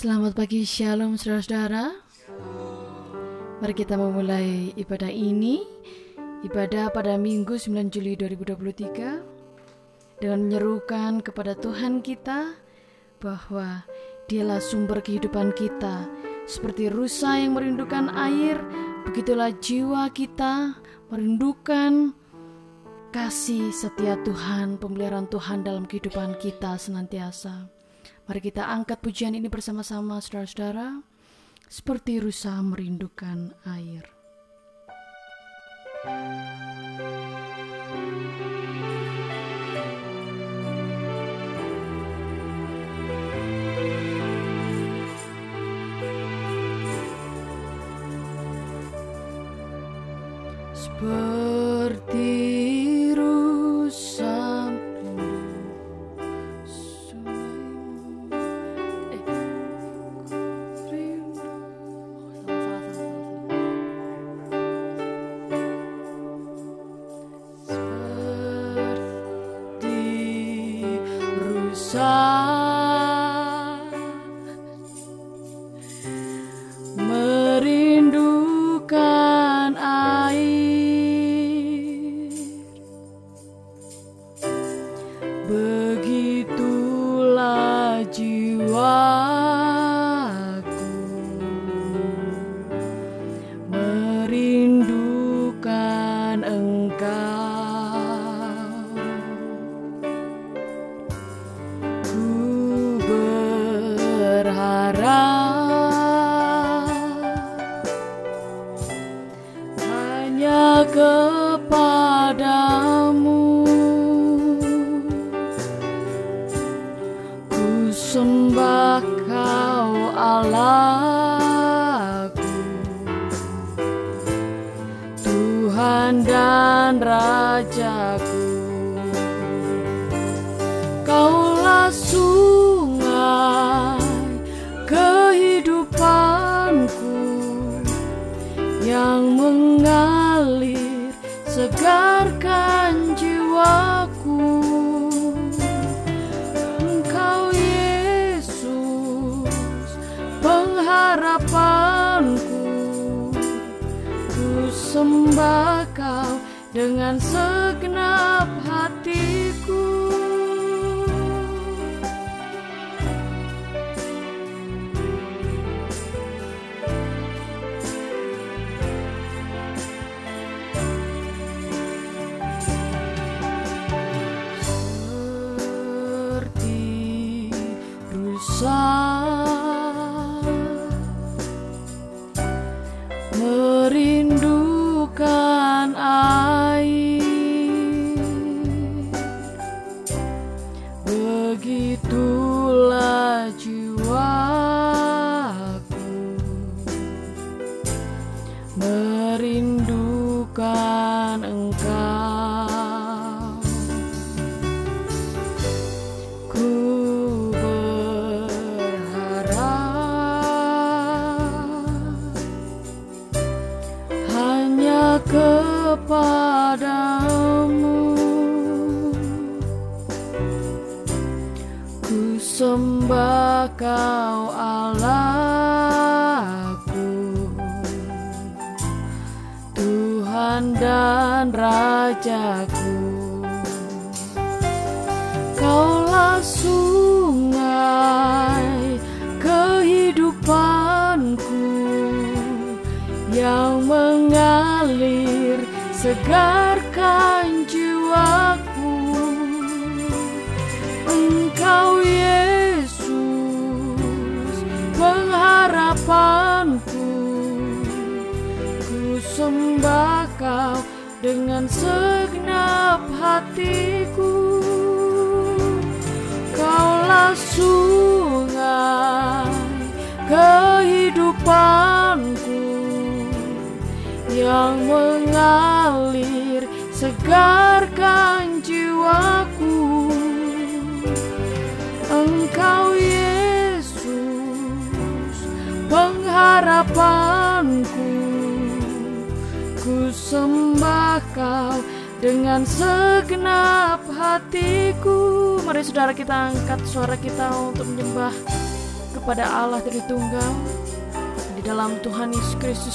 Selamat pagi Shalom saudara-saudara. Mari kita memulai ibadah ini. Ibadah pada Minggu 9 Juli 2023 Dengan menyerukan kepada Tuhan kita Bahwa dialah sumber kehidupan kita. Seperti rusa yang merindukan air Begitulah jiwa kita merindukan kasih setia Tuhan, pemeliharaan Tuhan dalam kehidupan kita senantiasa. Mari kita angkat pujian ini bersama-sama saudara-saudara. Seperti rusa merindukan air. Seperti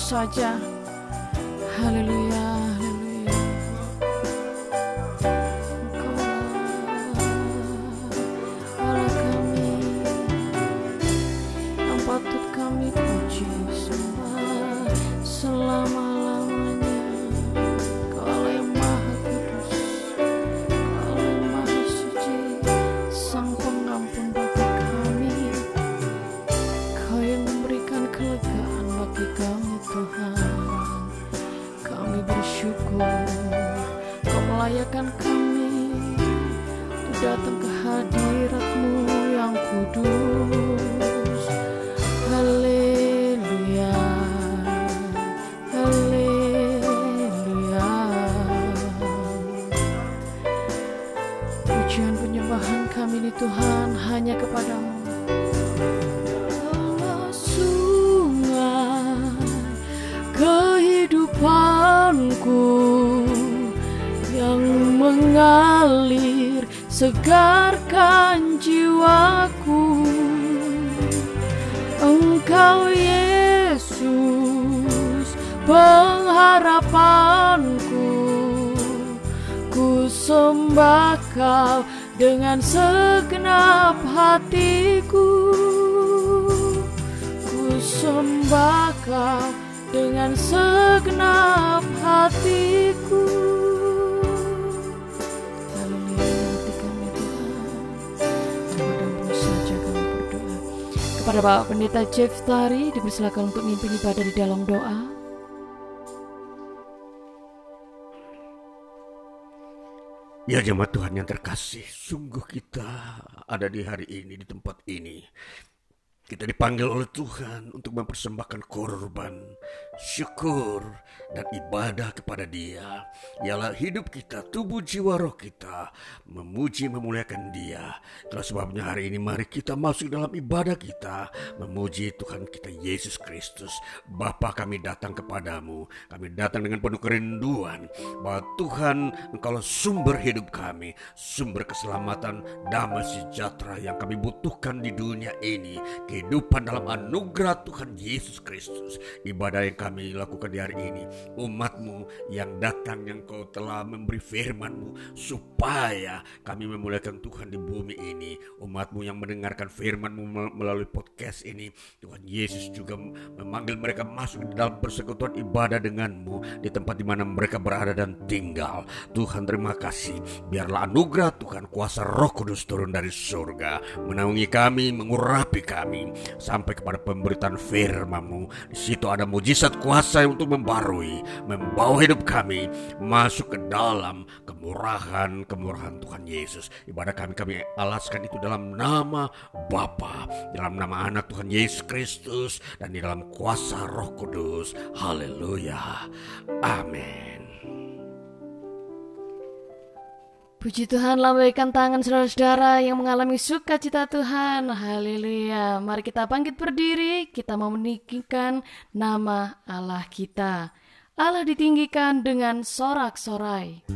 Yesus Pendeta Jeff Tari dipersilakan untuk mimpin ibadah di dalam doa. Ya jemaat Tuhan yang terkasih, sungguh kita ada di hari ini, di tempat ini. Kita dipanggil oleh Tuhan untuk mempersembahkan korban, syukur, dan ibadah kepada Dia. Ialah hidup kita, tubuh jiwa roh kita, memuji memuliakan Dia. Itulah sebabnya hari ini mari kita masuk dalam ibadah kita, memuji Tuhan kita Yesus Kristus. Bapa kami datang kepadamu, kami datang dengan penuh kerinduan bahwa Tuhan Engkau sumber hidup kami, sumber keselamatan, damai sejahtera yang kami butuhkan di dunia ini, kehidupan dalam anugerah Tuhan Yesus Kristus. Ibadah yang kami lakukan di hari ini umatmu yang datang yang kau telah memberi firmanmu supaya kami memuliakan Tuhan di bumi ini. Umatmu yang mendengarkan firmanmu melalui podcast ini Tuhan Yesus juga memanggil mereka masuk di dalam persekutuan ibadah denganmu di tempat di mana mereka berada dan tinggal. Tuhan terima kasih. Biarlah anugerah Tuhan kuasa roh kudus turun dari surga menaungi kami mengurapi kami. Sampai kepada pemberitaan firmanmu. Di situ ada mujizat kuasa untuk membarui membawa hidup kami masuk ke dalam kemurahan-kemurahan Tuhan Yesus. Ibadah kami kami alaskan itu dalam nama Bapa, dalam nama anak Tuhan Yesus Kristus dan di dalam kuasa Roh Kudus. Haleluya. Amin. Puji Tuhan, lambaikan tangan saudara-saudara yang mengalami sukacita Tuhan. Haleluya. Mari kita bangkit berdiri, kita mau meninggikan nama Allah kita. Allah ditinggikan dengan sorak-sorai.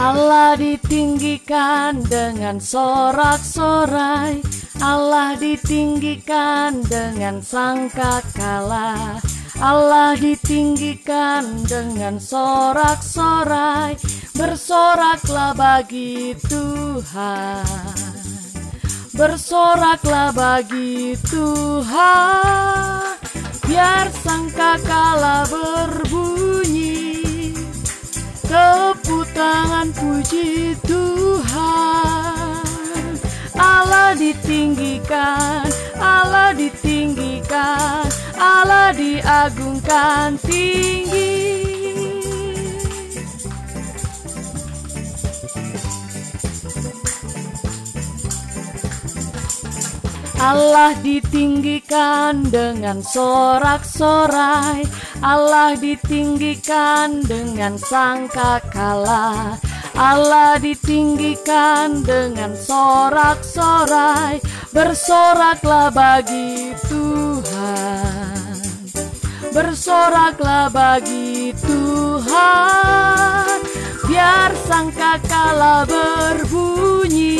Allah ditinggikan dengan sorak-sorai Allah ditinggikan dengan sangka kalah Allah ditinggikan dengan sorak-sorai. Bersoraklah bagi Tuhan. Bersoraklah bagi Tuhan. Biar sangkakala berbunyi Tepuk puji Tuhan Allah ditinggikan, Allah ditinggikan, Allah diagungkan tinggi. Allah ditinggikan dengan sorak-sorai Allah ditinggikan dengan sangka kalah Allah ditinggikan dengan sorak-sorai. Bersoraklah bagi Tuhan. Bersoraklah bagi Tuhan. Sangkakala berbunyi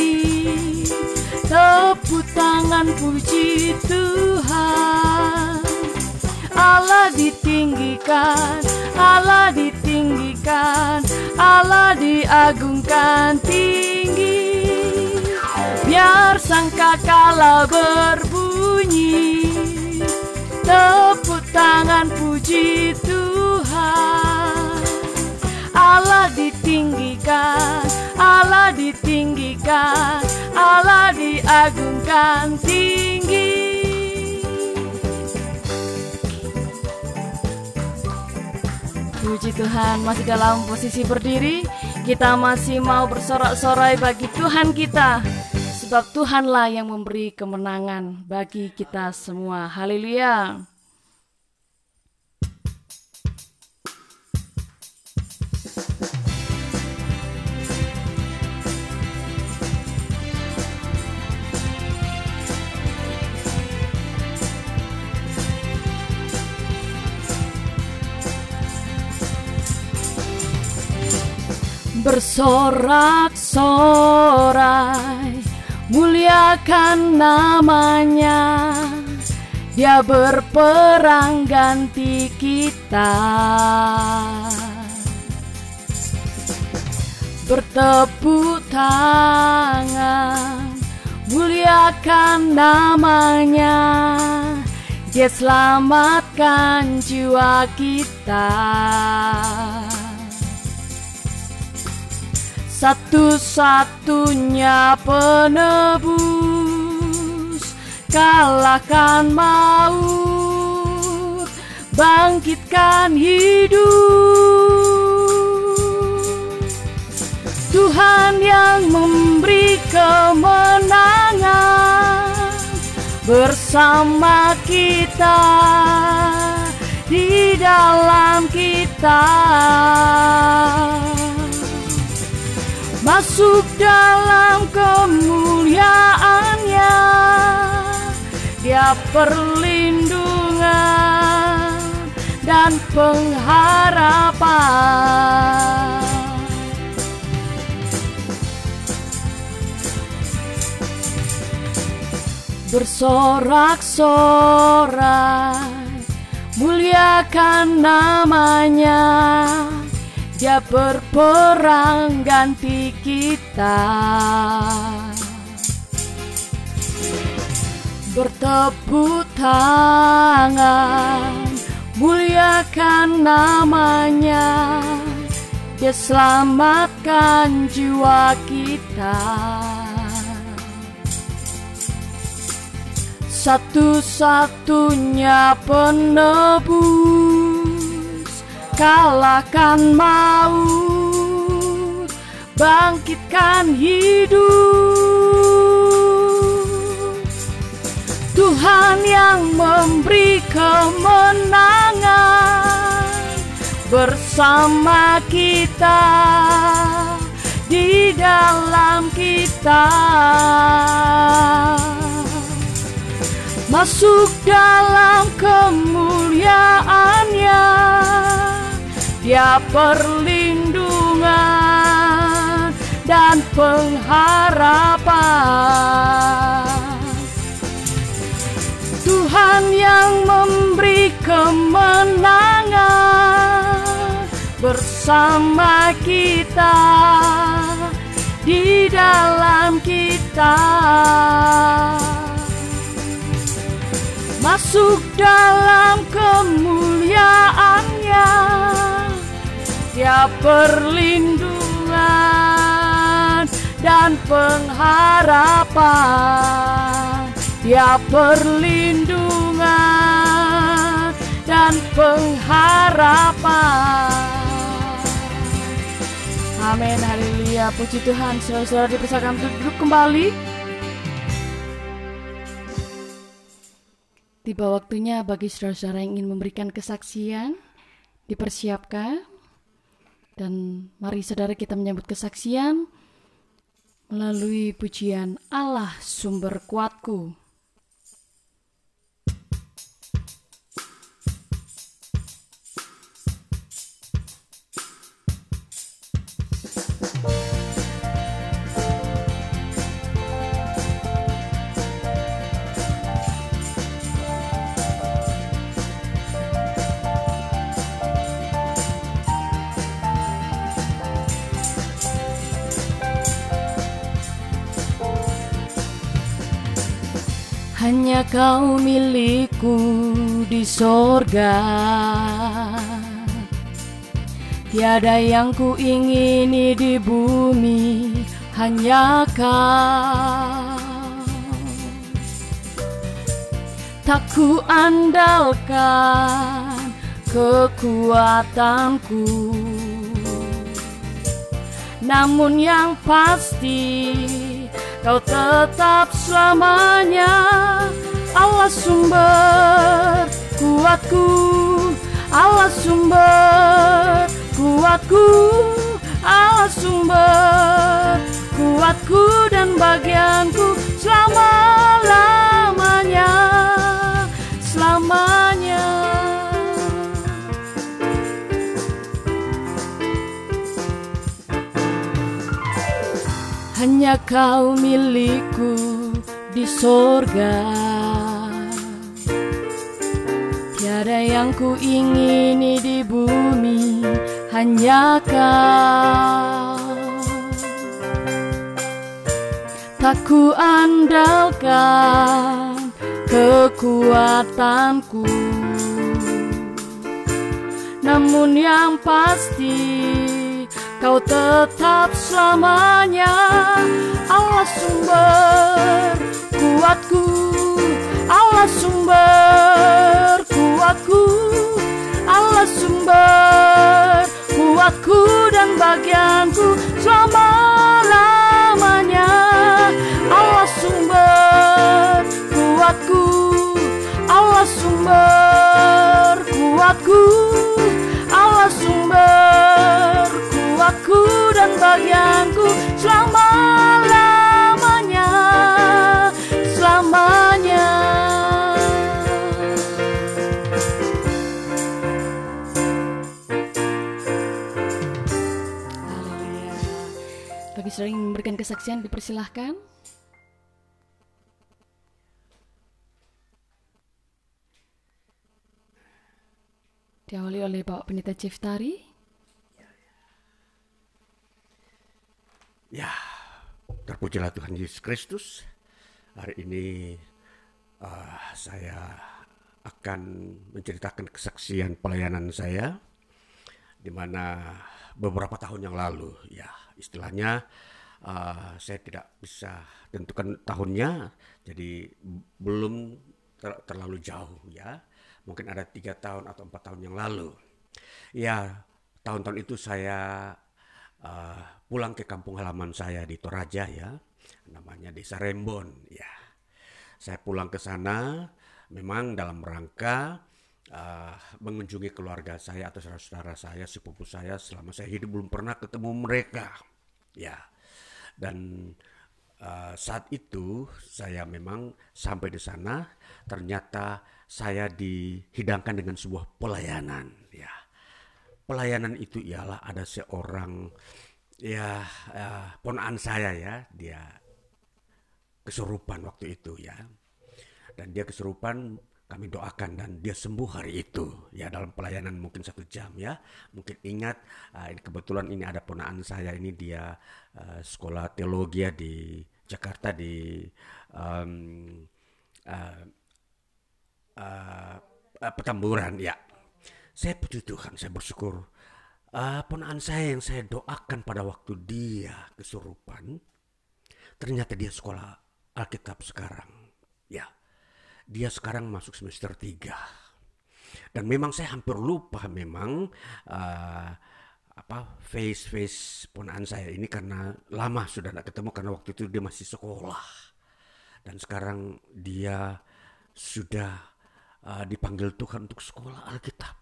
Tepuk tangan puji Tuhan. Allah ditinggikan, Allah ditinggikan, Allah diagungkan tinggi. Biar sangkakala berbunyi, tepuk tangan puji Tuhan. Allah ditinggikan, Allah ditinggikan, Allah diagungkan tinggi. Puji Tuhan masih dalam posisi berdiri. Kita masih mau bersorak-sorai bagi Tuhan kita. Sebab Tuhanlah yang memberi kemenangan bagi kita semua. Haleluya bersorak-sorai Muliakan namanya. Dia berperang ganti kita. Bertepuk tangan Muliakan namanya. Dia selamatkan jiwa kita satu-satunya penebus kalahkan maut bangkitkan hidup. Tuhan yang memberi kemenangan bersama kita di dalam kita masuk dalam kemuliaannya. Dia perlindungan dan pengharapan. Bersorak-sorai muliakan namanya dia berperang ganti kita. Bertepuk tangan Muliakan namanya. Dia selamatkan jiwa kita. Satu-satunya penebus kalahkan maut, bangkitkan hidup. Tuhan yang memberi kemenangan bersama kita di dalam kita masuk dalam perlindungan dan pengharapan. Tuhan yang memberi kemenangan bersama kita di dalam kita. Masuk dalam kemuliaannya dia perlindungan dan pengharapan Dia perlindungan dan pengharapan. Amin, haleluya, puji Tuhan Saudara-saudara dipersilakan untuk duduk kembali. Tiba waktunya bagi saudara-saudara yang ingin memberikan kesaksian Dipersiapkan dan mari saudara kita menyambut kesaksian melalui pujian Allah sumber kuatku. Hanya kau milikku di sorga. Tiada yang ku ingini di bumi Hanya kau. Tak ku andalkan kekuatanku. Namun yang pasti Kau tetap selamanya Allah sumber kuatku Allah sumber kuatku Allah sumber kuatku dan bagianku selama-lamanya selamanya Hanya kau milikku di sorga. Tiada yang ku ingini di bumi Hanya kau. Tak ku andalkan kekuatanku. Namun yang pasti Kau tetap selamanya Allah sumber kuatku Allah sumber kuatku Allah sumber kuatku dan bagianku selama-lamanya. Allah sumber kuatku Allah sumber kuatku Allah sumber kuatku dan bagianku selama-lamanya selamanya. Haleluya. Bagi saudara yang memberikan kesaksian dipersilahkan. Diawali oleh Bapak Pendeta Ciftari Ya, terpujilah Tuhan Yesus Kristus. Hari ini uh, saya akan menceritakan kesaksian pelayanan saya di mana beberapa tahun yang lalu, ya istilahnya uh, saya tidak bisa tentukan tahunnya, jadi belum ter- terlalu jauh ya. Mungkin ada tiga tahun atau empat tahun yang lalu. Ya, tahun-tahun itu saya uh, pulang ke kampung halaman saya di Toraja ya, namanya Desa Rembon ya. Saya pulang ke sana memang dalam rangka uh, mengunjungi keluarga saya atau saudara-saudara saya, sepupu saya selama saya hidup belum pernah ketemu mereka ya. Dan uh, saat itu saya memang sampai di sana ternyata saya dihidangkan dengan sebuah pelayanan ya pelayanan itu ialah ada seorang ya uh, ponaan saya ya dia kesurupan waktu itu ya. Dan dia kesurupan kami doakan dan dia sembuh hari itu. Ya dalam pelayanan mungkin satu jam ya. Mungkin ingat uh, kebetulan ini ada ponaan saya ini dia uh, sekolah teologi ya di Jakarta di um, uh, uh, uh, Petamburan ya saya puji Tuhan saya bersyukur. Uh, ponaan saya yang saya doakan pada waktu dia kesurupan ternyata dia sekolah Alkitab sekarang. Ya dia sekarang masuk semester 3 dan memang saya hampir lupa memang uh, apa face face ponaan saya ini karena lama sudah tidak ketemu karena waktu itu dia masih sekolah. Dan sekarang dia sudah uh, dipanggil Tuhan untuk sekolah Alkitab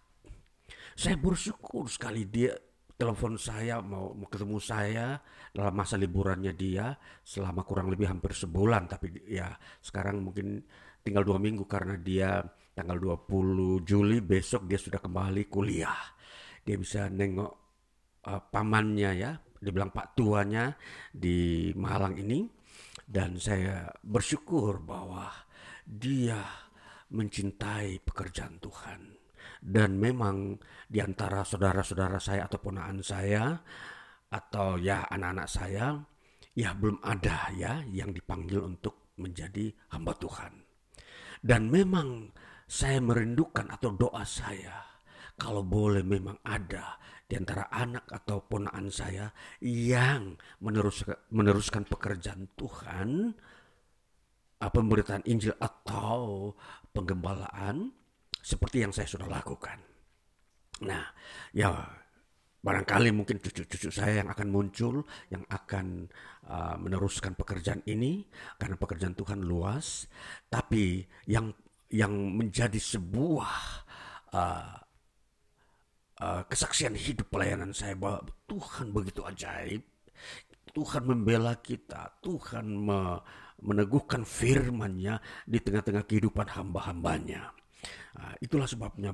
saya bersyukur sekali dia telepon saya mau, ketemu saya dalam masa liburannya dia selama kurang lebih hampir sebulan. Tapi ya sekarang mungkin tinggal dua minggu karena dia tanggal 20 Juli besok dia sudah kembali kuliah. Dia bisa nengok uh, pamannya ya dibilang Pak tuanya di Malang ini. Dan saya bersyukur bahwa dia mencintai pekerjaan Tuhan dan memang di antara saudara-saudara saya atau ponaan saya atau ya anak-anak saya ya belum ada ya yang dipanggil untuk menjadi hamba Tuhan. Dan memang saya merindukan atau doa saya kalau boleh memang ada di antara anak atau ponaan saya yang meneruskan, meneruskan pekerjaan Tuhan, pemberitaan Injil atau penggembalaan seperti yang saya sudah lakukan. Nah, ya barangkali mungkin cucu-cucu saya yang akan muncul yang akan uh, meneruskan pekerjaan ini karena pekerjaan Tuhan luas tapi yang yang menjadi sebuah uh, uh, kesaksian hidup pelayanan saya bahwa Tuhan begitu ajaib Tuhan membela kita Tuhan me, meneguhkan firman-Nya di tengah-tengah kehidupan hamba-hambanya itulah sebabnya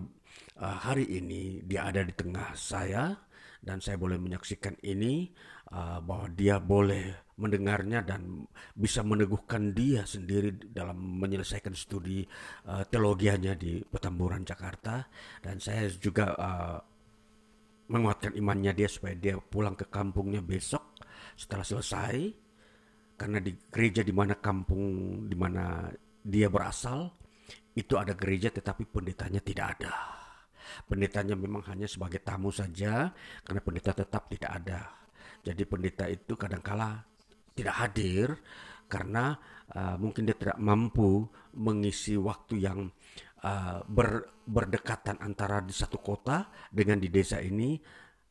uh, hari ini dia ada di tengah saya dan saya boleh menyaksikan ini uh, bahwa dia boleh mendengarnya dan bisa meneguhkan dia sendiri dalam menyelesaikan studi teologianya di Petamburan Jakarta. Dan saya juga menguatkan imannya dia supaya dia pulang ke kampungnya besok setelah selesai. Karena di gereja di mana kampung di mana dia berasal itu ada gereja tetapi pendetanya tidak ada. Pendetanya memang hanya sebagai tamu saja karena pendeta tetap tidak ada. Jadi pendeta itu kadangkala tidak hadir karena uh, mungkin dia tidak mampu mengisi waktu yang uh, ber, berdekatan antara di satu kota dengan di desa ini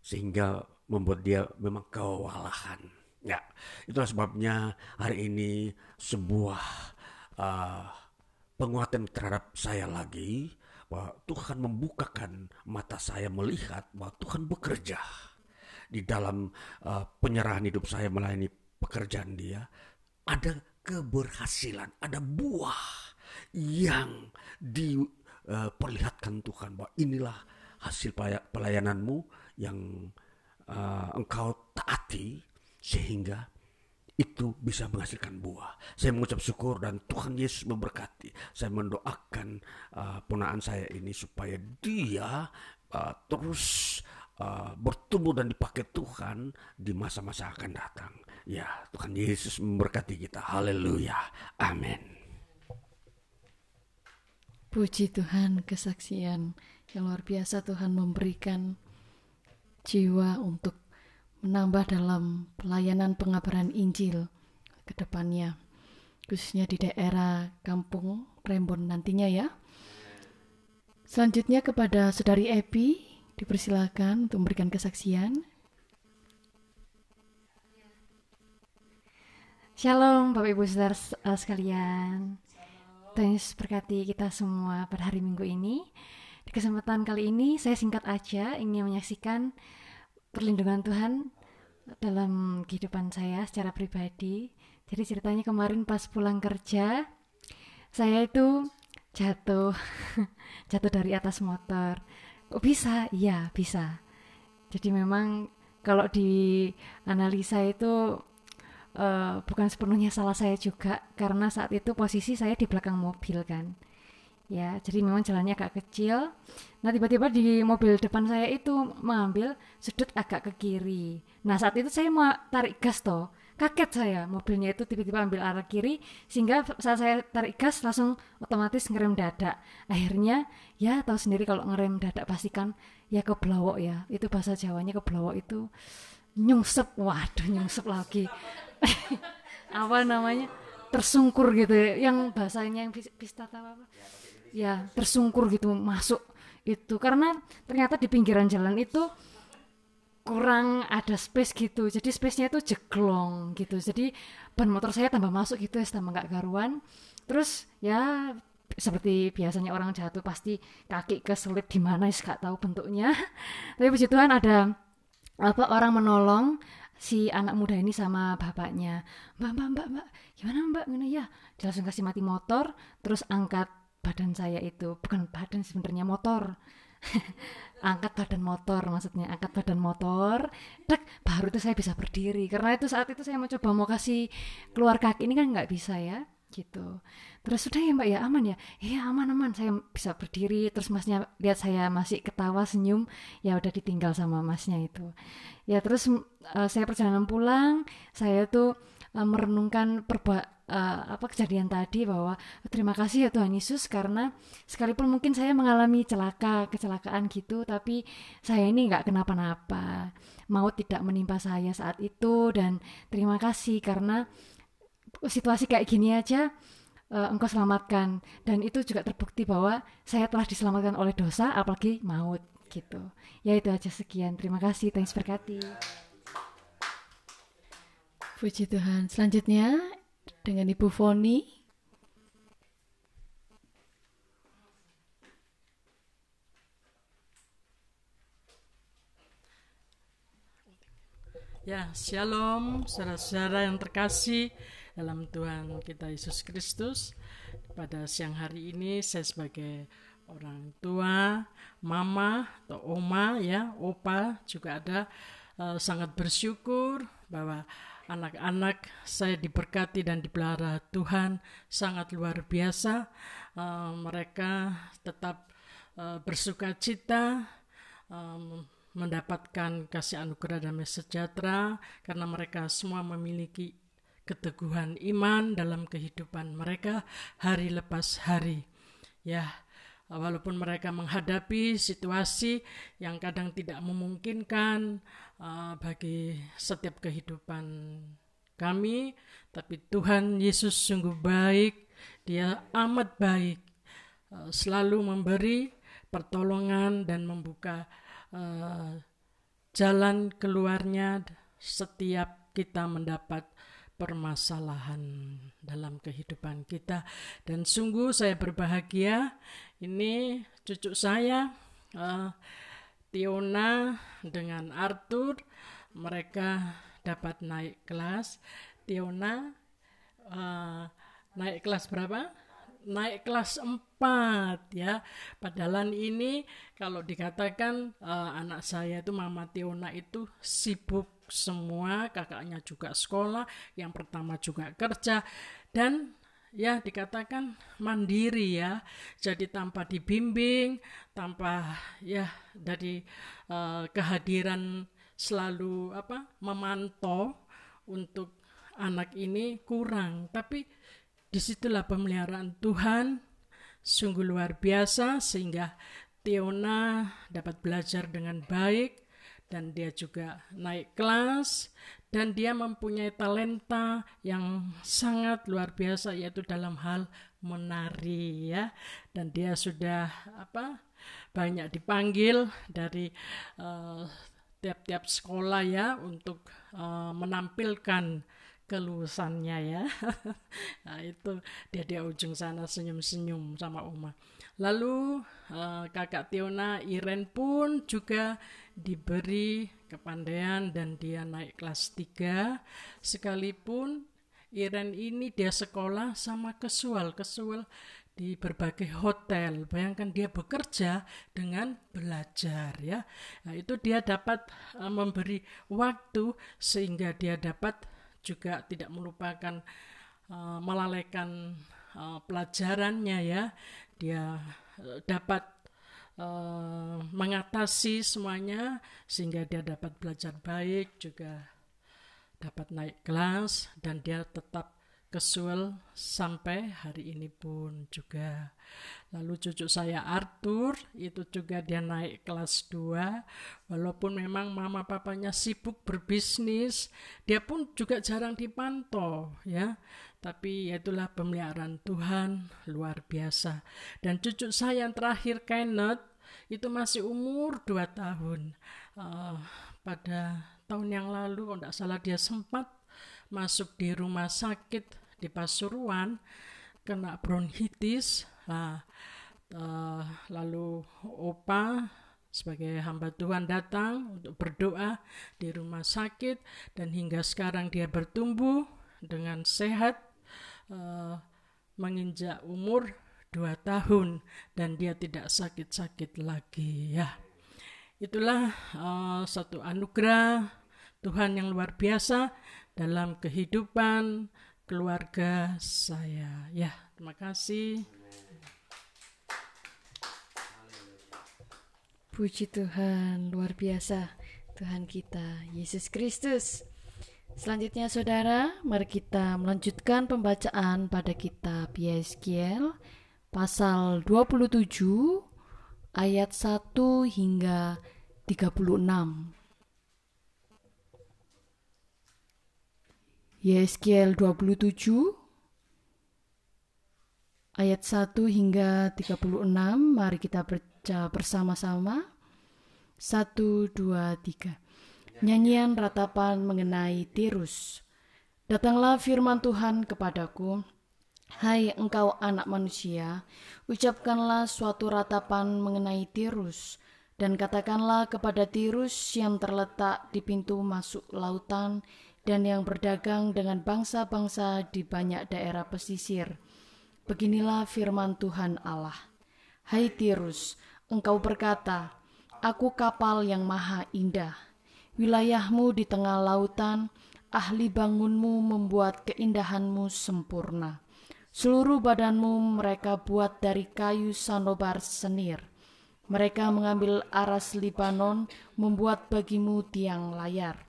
sehingga membuat dia memang kewalahan. Ya, itulah sebabnya hari ini sebuah uh, penguatan terhadap saya lagi bahwa Tuhan membukakan mata saya melihat bahwa Tuhan bekerja di dalam uh, penyerahan hidup saya melayani pekerjaan dia. Ada keberhasilan ada buah yang diperlihatkan uh, Tuhan bahwa inilah hasil pelayananmu yang uh, engkau taati sehingga itu bisa menghasilkan buah. Saya mengucap syukur dan Tuhan Yesus memberkati. Saya mendoakan uh, ponaan saya ini supaya dia uh, terus uh, bertumbuh dan dipakai Tuhan di masa-masa akan datang. Ya, Tuhan Yesus memberkati kita. Haleluya. Amin. Puji Tuhan kesaksian yang luar biasa Tuhan memberikan jiwa untuk menambah dalam pelayanan pengabaran Injil ke depannya, khususnya di daerah kampung Rembon nantinya ya. Selanjutnya kepada Saudari Epi, dipersilakan untuk memberikan kesaksian. Shalom Bapak Ibu Saudara eh, sekalian. Tuhan berkati kita semua pada hari Minggu ini. Di kesempatan kali ini saya singkat aja ingin menyaksikan perlindungan Tuhan dalam kehidupan saya secara pribadi. Jadi ceritanya kemarin pas pulang kerja, saya itu jatuh, jatuh dari atas motor. Kok bisa? Iya, bisa. Jadi memang kalau di analisa itu uh, bukan sepenuhnya salah saya juga karena saat itu posisi saya di belakang mobil kan ya jadi memang jalannya agak kecil. Nah tiba-tiba di mobil depan saya itu mengambil sudut agak ke kiri. Nah saat itu saya mau tarik gas toh. Kaget saya mobilnya itu tiba-tiba ambil arah kiri sehingga saat saya tarik gas langsung otomatis ngerem dadak akhirnya ya tahu sendiri kalau ngerem dadak pastikan ya ke belawok ya. Itu bahasa Jawanya ke belawok itu nyungsep. Waduh nyungsep lagi. Apa namanya? Tersungkur gitu ya. yang bahasanya yang pista apa ya tersungkur gitu masuk itu. Karena ternyata di pinggiran jalan itu kurang ada space gitu. Jadi space-nya itu jeglong gitu. Jadi ban motor saya tambah masuk gitu ya tambah nggak garuan terus ya seperti biasanya orang jatuh pasti kaki keselip di mana sih nggak tahu bentuknya. Tapi puji Tuhan ada apa orang menolong si anak muda ini sama bapaknya. Mbak mbak mbak mbak gimana mbak? Gimana ya dia langsung kasih mati motor terus angkat badan saya itu bukan badan sebenarnya motor. Angkat badan motor maksudnya. Angkat badan motor dek baru itu saya bisa berdiri. Karena itu saat itu saya mau coba mau kasih keluar kaki. Ini kan nggak bisa ya gitu. Terus sudah ya mbak ya aman ya? Iya aman aman. Saya bisa berdiri. Terus masnya lihat saya masih ketawa senyum. Ya udah ditinggal sama masnya itu. Ya terus uh, saya perjalanan pulang. Saya tuh uh, merenungkan perba uh, apa kejadian tadi bahwa terima kasih ya Tuhan Yesus karena sekalipun mungkin saya mengalami celaka kecelakaan gitu tapi saya ini nggak kenapa-napa. Mau tidak menimpa saya saat itu dan terima kasih karena situasi kayak gini aja uh, engkau selamatkan. Dan itu juga terbukti bahwa saya telah diselamatkan oleh dosa apalagi maut gitu. Ya itu aja sekian. Terima kasih. Thanks berkati Puji Tuhan selanjutnya dengan Ibu Foni Ya, shalom, saudara-saudara yang terkasih dalam Tuhan kita Yesus Kristus. Pada siang hari ini saya sebagai orang tua, mama atau oma ya, opa juga ada uh, sangat bersyukur bahwa anak-anak saya diberkati dan dipelihara Tuhan sangat luar biasa. Uh, mereka tetap uh, bersuka cita um, mendapatkan kasih anugerah dan sejahtera karena mereka semua memiliki keteguhan iman dalam kehidupan mereka hari lepas hari. Ya, walaupun mereka menghadapi situasi yang kadang tidak memungkinkan uh, bagi setiap kehidupan kami, tapi Tuhan Yesus sungguh baik, Dia amat baik, uh, selalu memberi pertolongan dan membuka uh, jalan keluarnya setiap kita mendapat permasalahan dalam kehidupan kita. Dan sungguh saya berbahagia ini cucu saya uh, Tiona dengan Arthur mereka dapat naik kelas. Tiona uh, naik kelas berapa? Naik kelas 4 ya. Padahal ini kalau dikatakan uh, anak saya itu Mama Tiona itu sibuk semua, kakaknya juga sekolah, yang pertama juga kerja dan ya dikatakan mandiri ya. Jadi tanpa dibimbing, tanpa ya dari uh, kehadiran selalu apa memantau untuk anak ini kurang. Tapi di situlah pemeliharaan Tuhan sungguh luar biasa sehingga Tiona dapat belajar dengan baik dan dia juga naik kelas dan dia mempunyai talenta yang sangat luar biasa yaitu dalam hal menari ya. Dan dia sudah apa banyak dipanggil dari eh, tiap-tiap sekolah ya untuk uh, menampilkan kelulusannya ya. Nah itu dia di ujung sana senyum-senyum sama Uma. Lalu uh, kakak Tiona Iren pun juga diberi kepandaian dan dia naik kelas 3 sekalipun Iren ini dia sekolah sama kesual. Kesual di berbagai hotel. Bayangkan dia bekerja dengan belajar ya. Nah, itu dia dapat uh, memberi waktu sehingga dia dapat juga tidak melupakan uh, melalaikan uh, pelajarannya ya. Dia dapat uh, mengatasi semuanya sehingga dia dapat belajar baik juga dapat naik kelas dan dia tetap kesul sampai hari ini pun juga. Lalu cucu saya Arthur itu juga dia naik kelas 2 walaupun memang mama papanya sibuk berbisnis, dia pun juga jarang dipantau ya. Tapi itulah pemeliharaan Tuhan luar biasa. Dan cucu saya yang terakhir Kenneth itu masih umur 2 tahun. Uh, pada tahun yang lalu kalau tidak salah dia sempat masuk di rumah sakit di Pasuruan kena bronkitis nah, uh, lalu opa sebagai hamba Tuhan datang untuk berdoa di rumah sakit dan hingga sekarang dia bertumbuh dengan sehat uh, menginjak umur dua tahun dan dia tidak sakit-sakit lagi ya itulah uh, satu anugerah Tuhan yang luar biasa dalam kehidupan keluarga saya. Ya, terima kasih. Puji Tuhan, luar biasa Tuhan kita, Yesus Kristus. Selanjutnya saudara, mari kita melanjutkan pembacaan pada kitab Yeskiel pasal 27 ayat 1 hingga 36. Yeskiel 27 ayat 1 hingga 36 mari kita baca bersama-sama. 1 2 3 Nyanyian ratapan mengenai Tirus Datanglah firman Tuhan kepadaku Hai engkau anak manusia ucapkanlah suatu ratapan mengenai Tirus dan katakanlah kepada Tirus yang terletak di pintu masuk lautan dan yang berdagang dengan bangsa-bangsa di banyak daerah pesisir. Beginilah firman Tuhan Allah. Hai Tirus, engkau berkata, Aku kapal yang maha indah. Wilayahmu di tengah lautan, ahli bangunmu membuat keindahanmu sempurna. Seluruh badanmu mereka buat dari kayu sanobar senir. Mereka mengambil aras Libanon, membuat bagimu tiang layar.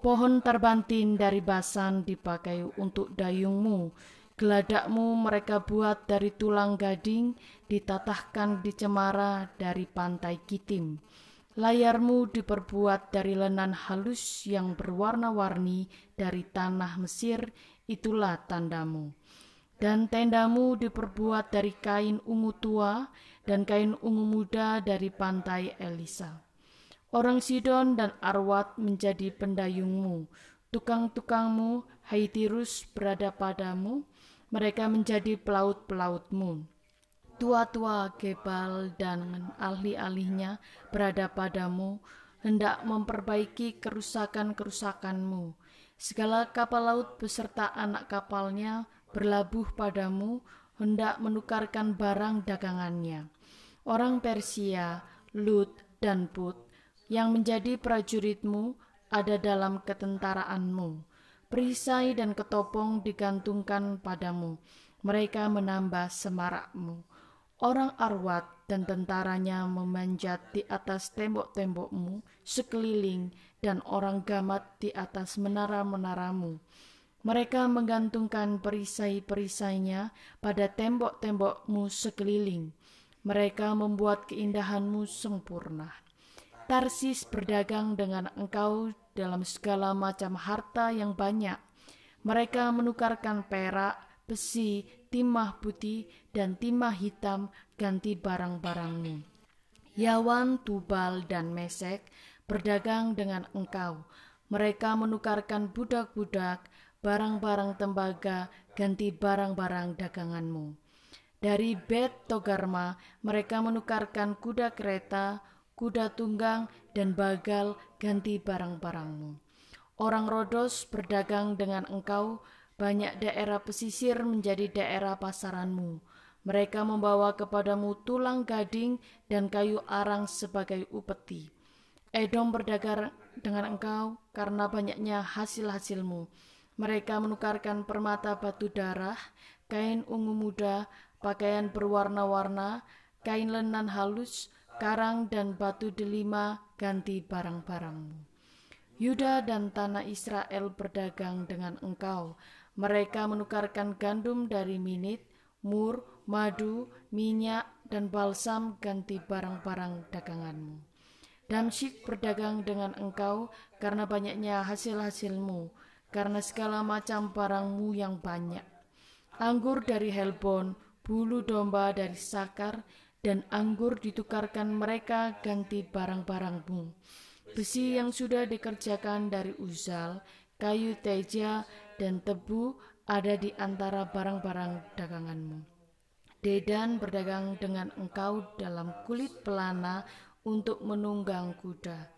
Pohon terbantin dari basan dipakai untuk dayungmu. Geladakmu mereka buat dari tulang gading, ditatahkan di cemara dari pantai Kitim. Layarmu diperbuat dari lenan halus yang berwarna-warni dari tanah Mesir, itulah tandamu. Dan tendamu diperbuat dari kain ungu tua dan kain ungu muda dari pantai Elisa. Orang Sidon dan Arwat menjadi pendayungmu. Tukang-tukangmu, hai Tirus, berada padamu. Mereka menjadi pelaut-pelautmu. Tua-tua Gebal dan ahli-ahlinya berada padamu, hendak memperbaiki kerusakan-kerusakanmu. Segala kapal laut beserta anak kapalnya berlabuh padamu, hendak menukarkan barang dagangannya. Orang Persia, Lut, dan Put yang menjadi prajuritmu ada dalam ketentaraanmu. Perisai dan ketopong digantungkan padamu. Mereka menambah semarakmu. Orang Arwat dan tentaranya memanjat di atas tembok-tembokmu sekeliling dan orang Gamat di atas menara-menaramu. Mereka menggantungkan perisai-perisainya pada tembok-tembokmu sekeliling. Mereka membuat keindahanmu sempurna. Tarsis berdagang dengan engkau dalam segala macam harta yang banyak. Mereka menukarkan perak, besi, timah putih, dan timah hitam ganti barang-barangmu. Yawan, Tubal, dan Mesek berdagang dengan engkau. Mereka menukarkan budak-budak, barang-barang tembaga, ganti barang-barang daganganmu. Dari Bet Togarma, mereka menukarkan kuda kereta, kuda tunggang, dan bagal ganti barang-barangmu. Orang Rodos berdagang dengan engkau, banyak daerah pesisir menjadi daerah pasaranmu. Mereka membawa kepadamu tulang gading dan kayu arang sebagai upeti. Edom berdagang dengan engkau karena banyaknya hasil-hasilmu. Mereka menukarkan permata batu darah, kain ungu muda, pakaian berwarna-warna, kain lenan halus, karang dan batu delima ganti barang-barangmu. Yuda dan tanah Israel berdagang dengan engkau. Mereka menukarkan gandum dari minit, mur, madu, minyak, dan balsam ganti barang-barang daganganmu. Damsyik berdagang dengan engkau karena banyaknya hasil-hasilmu, karena segala macam barangmu yang banyak. Anggur dari Helbon, bulu domba dari Sakar, dan anggur ditukarkan mereka ganti barang-barangmu. Besi yang sudah dikerjakan dari uzal, kayu teja, dan tebu ada di antara barang-barang daganganmu. Dedan berdagang dengan engkau dalam kulit pelana untuk menunggang kuda.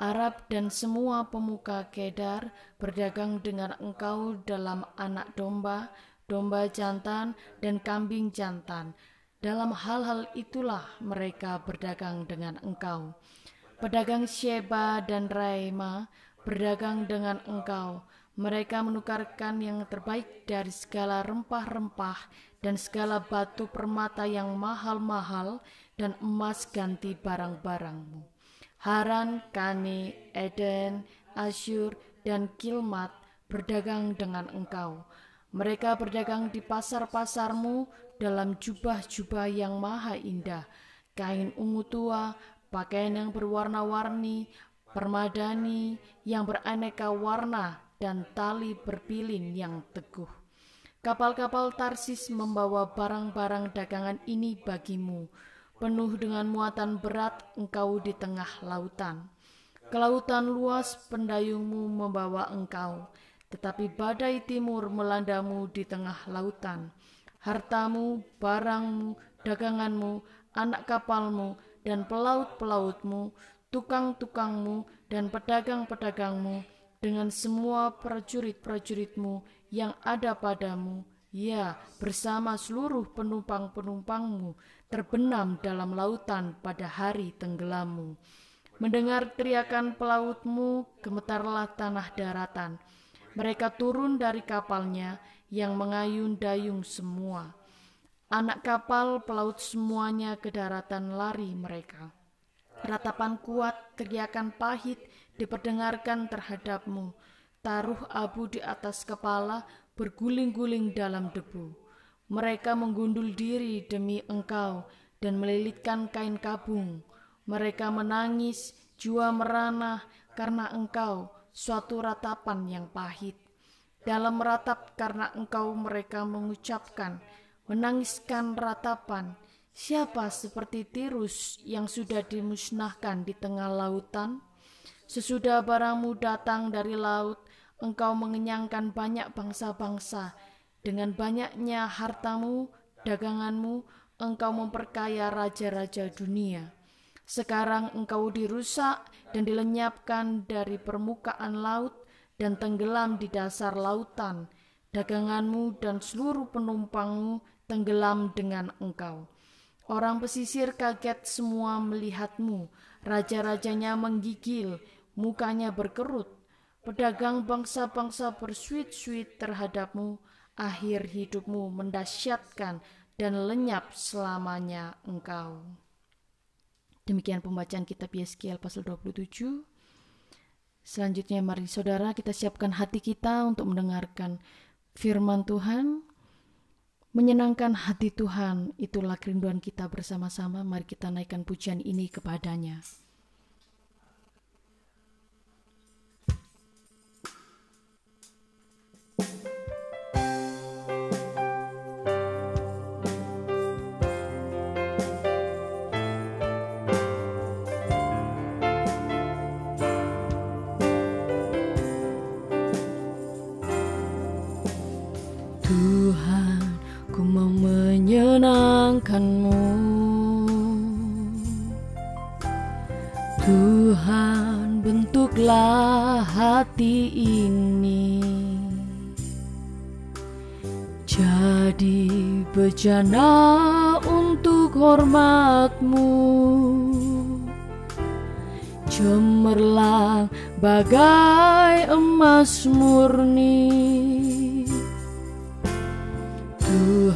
Arab dan semua pemuka Kedar berdagang dengan engkau dalam anak domba, domba jantan, dan kambing jantan, dalam hal-hal itulah mereka berdagang dengan engkau. Pedagang Sheba dan Raima berdagang dengan engkau. Mereka menukarkan yang terbaik dari segala rempah-rempah dan segala batu permata yang mahal-mahal dan emas ganti barang-barangmu. Haran, Kane, Eden, Asyur, dan Kilmat berdagang dengan engkau. Mereka berdagang di pasar-pasarmu dalam jubah-jubah yang maha indah, kain ungu tua, pakaian yang berwarna-warni, permadani yang beraneka warna, dan tali berpilin yang teguh. Kapal-kapal Tarsis membawa barang-barang dagangan ini bagimu, penuh dengan muatan berat engkau di tengah lautan. Kelautan luas pendayungmu membawa engkau, tetapi badai timur melandamu di tengah lautan. Hartamu, barangmu, daganganmu, anak kapalmu, dan pelaut-pelautmu, tukang-tukangmu, dan pedagang-pedagangmu, dengan semua prajurit-prajuritmu yang ada padamu, ya, bersama seluruh penumpang-penumpangmu, terbenam dalam lautan pada hari tenggelammu. Mendengar teriakan pelautmu, gemetarlah tanah daratan mereka turun dari kapalnya yang mengayun dayung semua. Anak kapal pelaut semuanya ke daratan lari mereka. Ratapan kuat, teriakan pahit diperdengarkan terhadapmu. Taruh abu di atas kepala, berguling-guling dalam debu. Mereka menggundul diri demi engkau dan melilitkan kain kabung. Mereka menangis, jua merana karena engkau, suatu ratapan yang pahit. Dalam meratap karena engkau mereka mengucapkan, menangiskan ratapan, siapa seperti tirus yang sudah dimusnahkan di tengah lautan? Sesudah barangmu datang dari laut, engkau mengenyangkan banyak bangsa-bangsa. Dengan banyaknya hartamu, daganganmu, engkau memperkaya raja-raja dunia. Sekarang engkau dirusak dan dilenyapkan dari permukaan laut dan tenggelam di dasar lautan. Daganganmu dan seluruh penumpangmu tenggelam dengan engkau. Orang pesisir kaget semua melihatmu. Raja-rajanya menggigil, mukanya berkerut. Pedagang bangsa-bangsa bersuit-suit terhadapmu. Akhir hidupmu mendasyatkan dan lenyap selamanya engkau. Demikian pembacaan kitab Yeskiel pasal 27. Selanjutnya mari saudara kita siapkan hati kita untuk mendengarkan firman Tuhan. Menyenangkan hati Tuhan itulah kerinduan kita bersama-sama. Mari kita naikkan pujian ini kepadanya. Menyenangkanmu. Tuhan bentuklah hati ini. Jadi bejana untuk hormatmu. Cemerlang bagai emas murni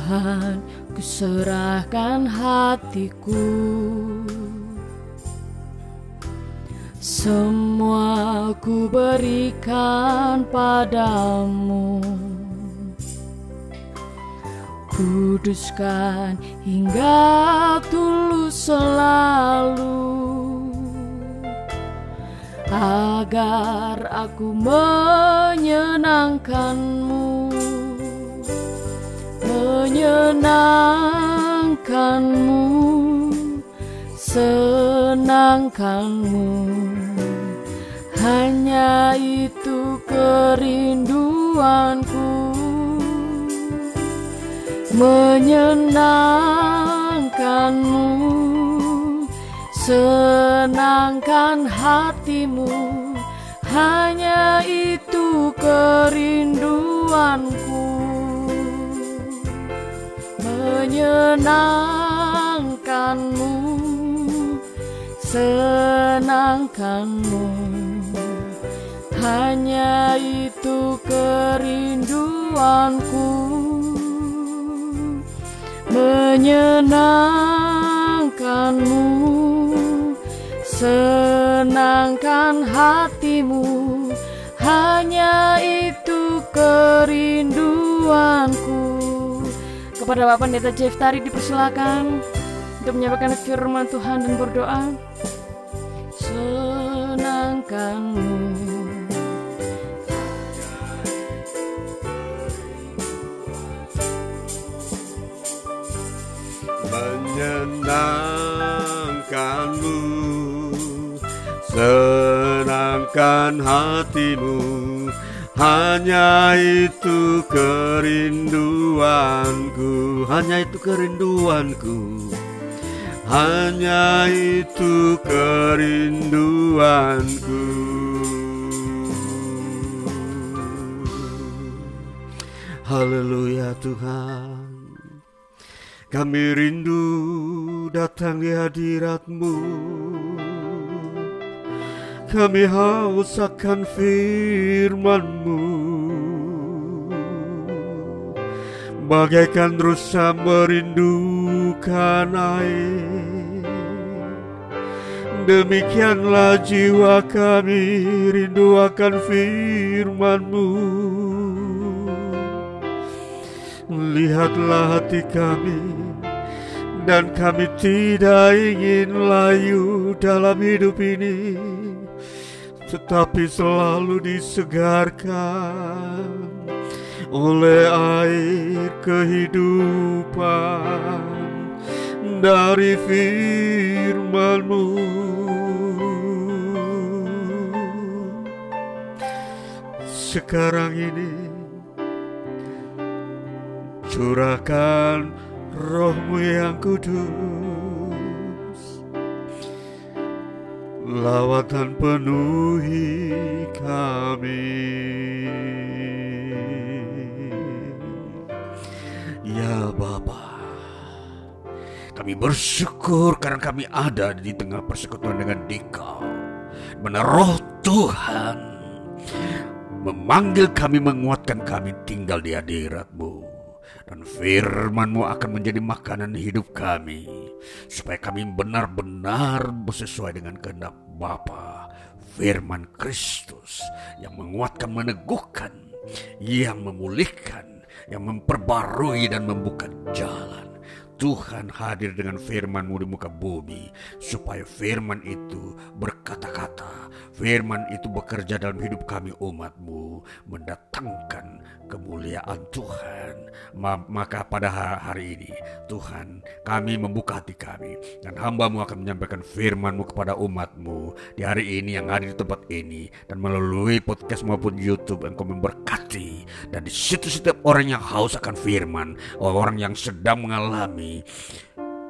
Tuhan kuserahkan hatiku. Semua ku berikan padamu. Kuduskan hingga tulus selalu. Agar aku menyenangkanmu menyenangkanmu senangkanmu. Hanya itu kerinduanku. Menyenangkanmu senangkan hatimu. Hanya itu kerinduanku menyenangkanmu senangkanmu. Hanya itu kerinduanku. Menyenangkanmu senangkan hatimu. Hanya itu kerinduanku kepada Bapak Pendeta Jeff Tari dipersilakan untuk menyampaikan firman Tuhan dan berdoa. Senangkanmu. Menyenangkanmu Senangkan hatimu hanya itu kerinduanku. Hanya itu kerinduanku. Hanya itu kerinduanku. Haleluya Tuhan. Kami rindu datang di hadiratmu kami haus akan firman-Mu. Bagaikan rusa merindukan air. Demikianlah jiwa kami rindu akan firman-Mu. Lihatlah hati kami dan kami tidak ingin layu dalam hidup ini tetapi selalu disegarkan oleh air kehidupan dari firman-Mu. Sekarang ini curahkan rohmu yang kudus lawatan penuhi kami. Ya Bapa kami bersyukur karena kami ada di tengah persekutuan dengan Dikau. Roh Tuhan memanggil kami, menguatkan kami tinggal di hadiratmu. Dan firmanmu akan menjadi makanan hidup kami supaya kami benar-benar sesuai dengan kehendak Bapa firman Kristus yang menguatkan meneguhkan yang memulihkan yang memperbarui dan membuka jalan. Tuhan hadir dengan firman-Mu di muka bumi supaya firman itu berkata-kata, firman itu bekerja dalam hidup kami umat-Mu, mendatangkan kemuliaan Tuhan. Ma maka pada hari ini Tuhan kami membuka hati kami dan hamba-Mu akan menyampaikan firman-Mu kepada umat-Mu di hari ini yang ada di tempat ini dan melalui podcast maupun YouTube Engkau memberkati dan di situ setiap orang yang haus akan firman, orang yang sedang mengalami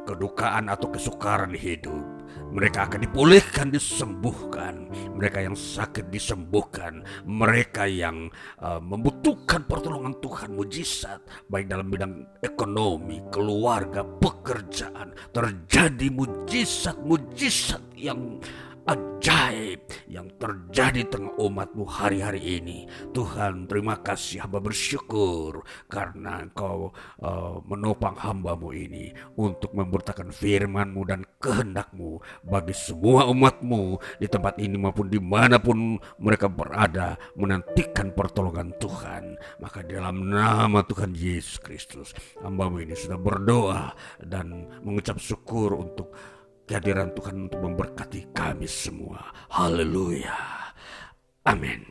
kedukaan atau kesukaran hidup. Mereka akan dipulihkan, disembuhkan. Mereka yang sakit disembuhkan. Mereka yang uh, membutuhkan pertolongan Tuhan, mujizat, baik dalam bidang ekonomi, keluarga, pekerjaan, terjadi mujizat-mujizat yang ajaib yang terjadi tengah umatmu hari-hari ini. Tuhan terima kasih hamba bersyukur karena engkau uh, menopang hambamu ini untuk memberitakan firmanmu dan kehendakmu bagi semua umatmu di tempat ini maupun di mana pun mereka berada menantikan pertolongan Tuhan. Maka dalam nama Tuhan Yesus Kristus hambamu ini sudah berdoa dan mengucap syukur untuk kehadiran Tuhan untuk memberkati kami semua. Haleluya. Amin.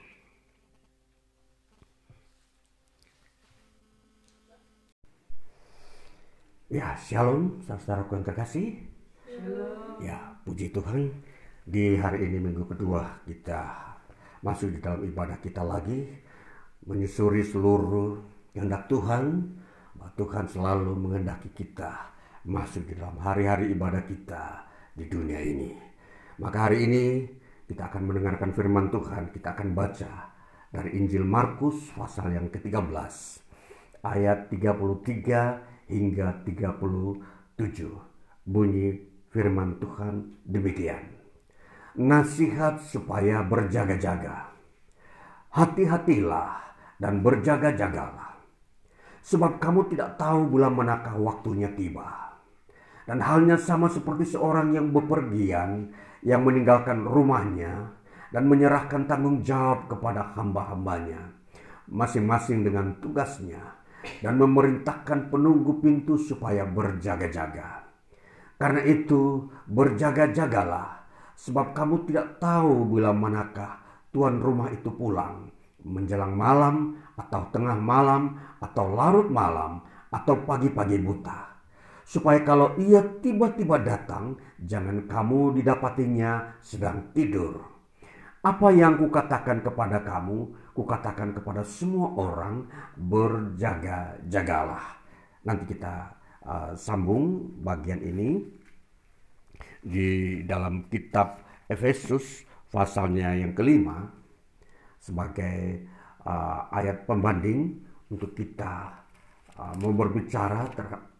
Ya, shalom saudaraku yang terkasih. Ya, puji Tuhan di hari ini minggu kedua kita masuk di dalam ibadah kita lagi menyusuri seluruh kehendak Tuhan. Tuhan selalu menghendaki kita masuk di dalam hari-hari ibadah kita di dunia ini. Maka hari ini kita akan mendengarkan firman Tuhan, kita akan baca dari Injil Markus pasal yang ke-13 ayat 33 hingga 37. Bunyi firman Tuhan demikian. nasihat supaya berjaga-jaga. Hati-hatilah dan berjaga-jagalah. Sebab kamu tidak tahu bulan manakah waktunya tiba. Dan halnya sama seperti seorang yang bepergian, yang meninggalkan rumahnya, dan menyerahkan tanggung jawab kepada hamba-hambanya, masing-masing dengan tugasnya, dan memerintahkan penunggu pintu supaya berjaga-jaga. Karena itu, berjaga-jagalah, sebab kamu tidak tahu bila manakah tuan rumah itu pulang, menjelang malam, atau tengah malam, atau larut malam, atau pagi-pagi buta. Supaya kalau ia tiba-tiba datang, jangan kamu didapatinya sedang tidur. Apa yang kukatakan kepada kamu, kukatakan kepada semua orang, berjaga-jagalah. Nanti kita uh, sambung bagian ini di dalam kitab Efesus pasalnya yang kelima sebagai uh, ayat pembanding untuk kita uh, mau berbicara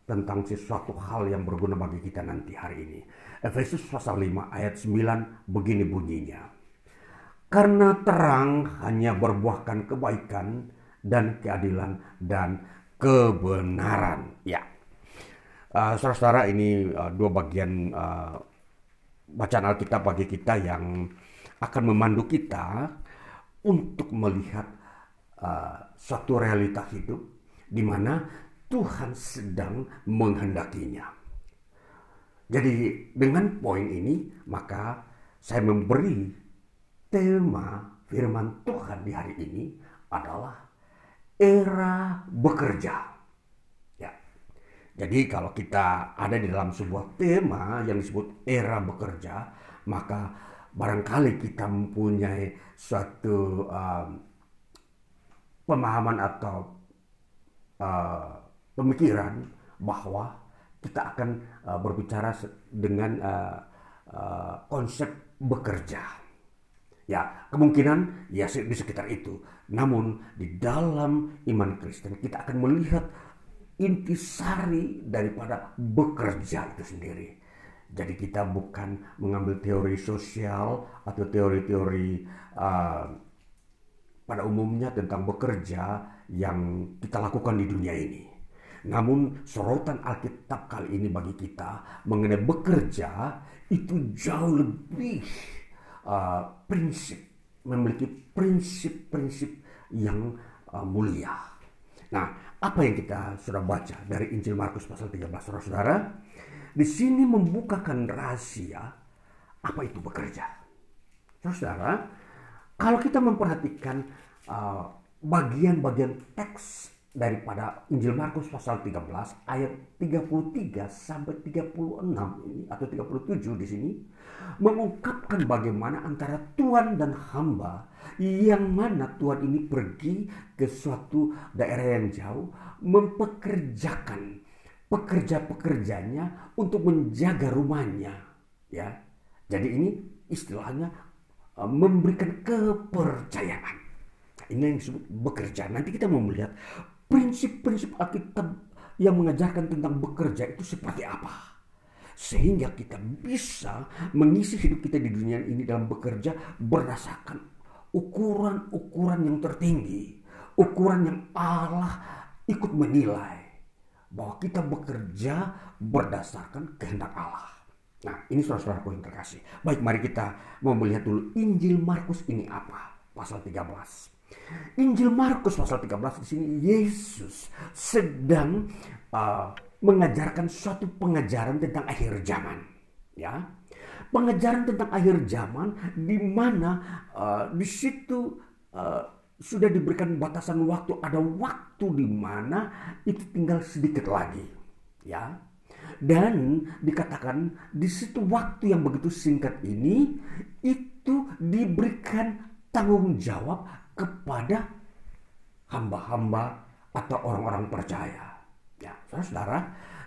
tentang sesuatu hal yang berguna bagi kita nanti hari ini. Efesus pasal 5 ayat 9 begini bunyinya. Karena terang hanya berbuahkan kebaikan dan keadilan dan kebenaran. Ya, uh, saudara-saudara ini uh, dua bagian uh, bacaan Alkitab bagi kita yang akan memandu kita untuk melihat uh, suatu realita hidup di mana Tuhan sedang menghendakinya. Jadi dengan poin ini maka saya memberi tema firman Tuhan di hari ini adalah era bekerja. Jadi kalau kita ada di dalam sebuah tema yang disebut era bekerja, maka barangkali kita mempunyai suatu um, pemahaman atau uh, pemikiran bahwa kita akan uh, berbicara dengan uh, uh, konsep bekerja. Ya, kemungkinan ya di sekitar itu. Namun di dalam iman Kristen kita akan melihat intisari daripada bekerja itu sendiri. Jadi kita bukan mengambil teori sosial atau teori-teori uh, pada umumnya tentang bekerja yang kita lakukan di dunia ini. Namun sorotan Alkitab kali ini bagi kita mengenai bekerja itu jauh lebih uh, prinsip, memiliki prinsip-prinsip yang uh, mulia. Nah, apa yang kita sudah baca dari Injil Markus pasal 13 saudara-saudara di sini membukakan rahasia apa itu bekerja. Saudara, kalau kita memperhatikan uh, bagian-bagian uh, teks daripada Injil Markus pasal 13 ayat 33 sampai 36 ini atau 37 di sini mengungkapkan bagaimana antara Tuhan dan hamba yang mana Tuhan ini pergi ke suatu daerah yang jauh mempekerjakan pekerja-pekerjanya untuk menjaga rumahnya ya. Jadi ini istilahnya uh, memberikan kepercayaan. Ini yang disebut bekerja. Nanti kita mau melihat prinsip-prinsip Alkitab yang mengajarkan tentang bekerja itu seperti apa. Sehingga kita bisa mengisi hidup kita di dunia ini dalam bekerja berdasarkan ukuran-ukuran yang tertinggi. Ukuran yang Allah ikut menilai. Bahwa kita bekerja berdasarkan kehendak Allah. Nah ini saudara-saudara yang terkasih. Baik mari kita mau melihat dulu Injil Markus ini apa. Pasal 13. Injil Markus pasal 13 di sini Yesus sedang uh, mengajarkan suatu pengajaran tentang akhir zaman, ya. Pengajaran tentang akhir zaman di mana uh, di situ uh, sudah diberikan batasan waktu, ada waktu di mana itu tinggal sedikit lagi, ya. Dan dikatakan di situ waktu yang begitu singkat ini itu diberikan tanggung jawab kepada hamba-hamba atau orang-orang percaya. Ya, saudara-saudara,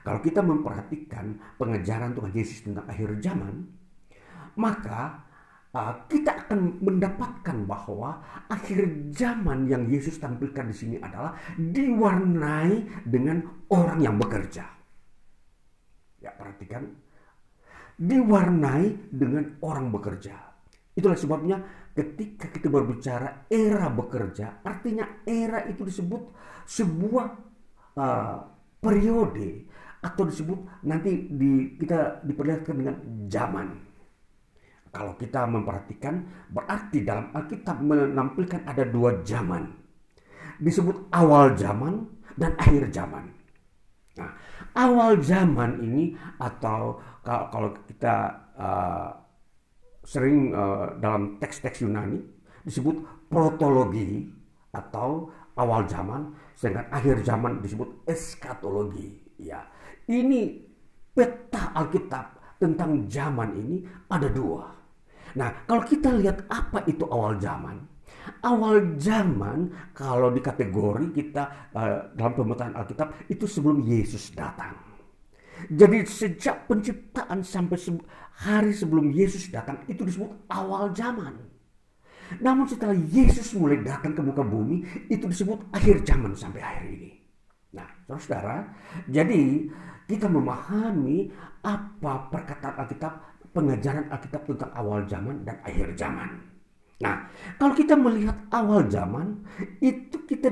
kalau kita memperhatikan pengejaran Tuhan Yesus tentang akhir zaman, maka uh, kita akan mendapatkan bahwa akhir zaman yang Yesus tampilkan di sini adalah diwarnai dengan orang yang bekerja. Ya, perhatikan, diwarnai dengan orang bekerja. Itulah sebabnya ketika kita berbicara era bekerja, artinya era itu disebut sebuah uh, periode atau disebut nanti di, kita diperlihatkan dengan zaman. Kalau kita memperhatikan, berarti dalam Alkitab menampilkan ada dua zaman. Disebut awal zaman dan akhir zaman. Nah, awal zaman ini atau kalau kita uh, sering uh, dalam teks-teks Yunani disebut protologi atau awal zaman, sedangkan akhir zaman disebut eskatologi. Ya, ini peta Alkitab tentang zaman ini ada dua. Nah, kalau kita lihat apa itu awal zaman, awal zaman kalau di kategori kita uh, dalam pemetaan Alkitab itu sebelum Yesus datang. Jadi sejak penciptaan sampai hari sebelum Yesus datang itu disebut awal zaman. Namun setelah Yesus mulai datang ke muka bumi itu disebut akhir zaman sampai hari ini. Nah, saudara, jadi kita memahami apa perkataan Alkitab pengajaran Alkitab tentang awal zaman dan akhir zaman. Nah, kalau kita melihat awal zaman, itu kita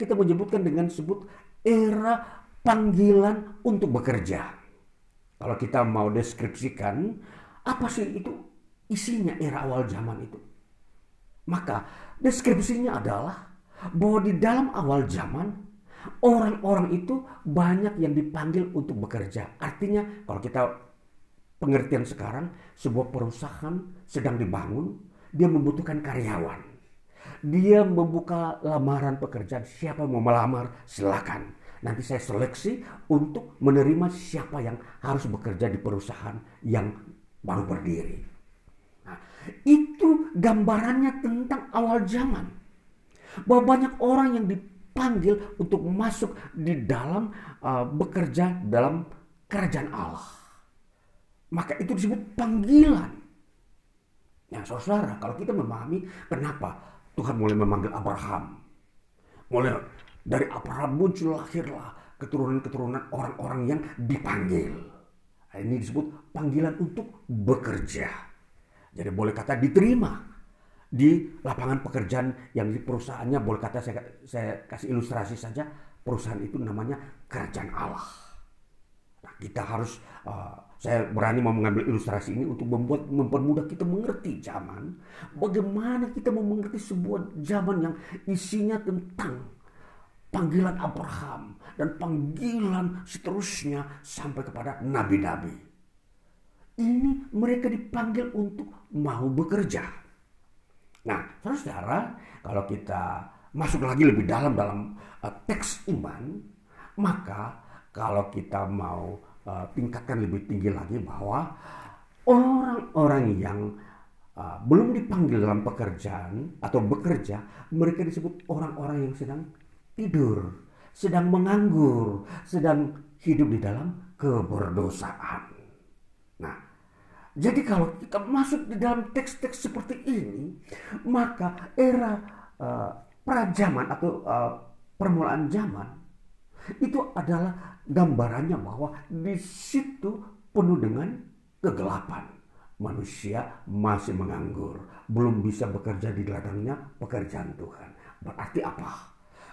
kita menyebutkan dengan sebut era panggilan untuk bekerja. Kalau kita mau deskripsikan, apa sih itu isinya era awal zaman itu? Maka deskripsinya adalah bahwa di dalam awal zaman orang-orang itu banyak yang dipanggil untuk bekerja. Artinya kalau kita pengertian sekarang sebuah perusahaan sedang dibangun, dia membutuhkan karyawan. Dia membuka lamaran pekerjaan, siapa mau melamar silakan. Nanti saya seleksi untuk menerima siapa yang harus bekerja di perusahaan yang baru berdiri. Nah, itu gambarannya tentang awal zaman. Bahwa banyak orang yang dipanggil untuk masuk di dalam uh, bekerja dalam kerajaan Allah. Maka itu disebut panggilan. Ya saudara, kalau kita memahami kenapa Tuhan mulai memanggil Abraham. Mulai dari Abraham muncul lahirlah keturunan-keturunan orang-orang yang dipanggil. Nah, ini disebut panggilan untuk bekerja. Jadi boleh kata diterima di lapangan pekerjaan yang di perusahaannya boleh kata saya, saya kasih ilustrasi saja perusahaan itu namanya kerajaan Allah. Nah, kita harus uh, saya berani mau mengambil ilustrasi ini untuk membuat mempermudah kita mengerti zaman. Bagaimana kita mau mengerti sebuah zaman yang isinya tentang panggilan Abraham dan panggilan seterusnya sampai kepada nabi-nabi. Ini mereka dipanggil untuk mau bekerja. Nah, saudara, kalau kita masuk lagi lebih dalam dalam uh, teks iman, maka kalau kita mau uh, tingkatkan lebih tinggi lagi bahwa orang-orang yang uh, belum dipanggil dalam pekerjaan atau bekerja, mereka disebut orang-orang yang sedang tidur, sedang menganggur, sedang hidup di dalam keberdosaan. Nah, jadi kalau kita masuk di dalam teks-teks seperti ini, maka era uh, prajaman atau uh, permulaan zaman itu adalah gambarannya bahwa di situ penuh dengan kegelapan. Manusia masih menganggur, belum bisa bekerja di ladangnya pekerjaan Tuhan. Berarti apa?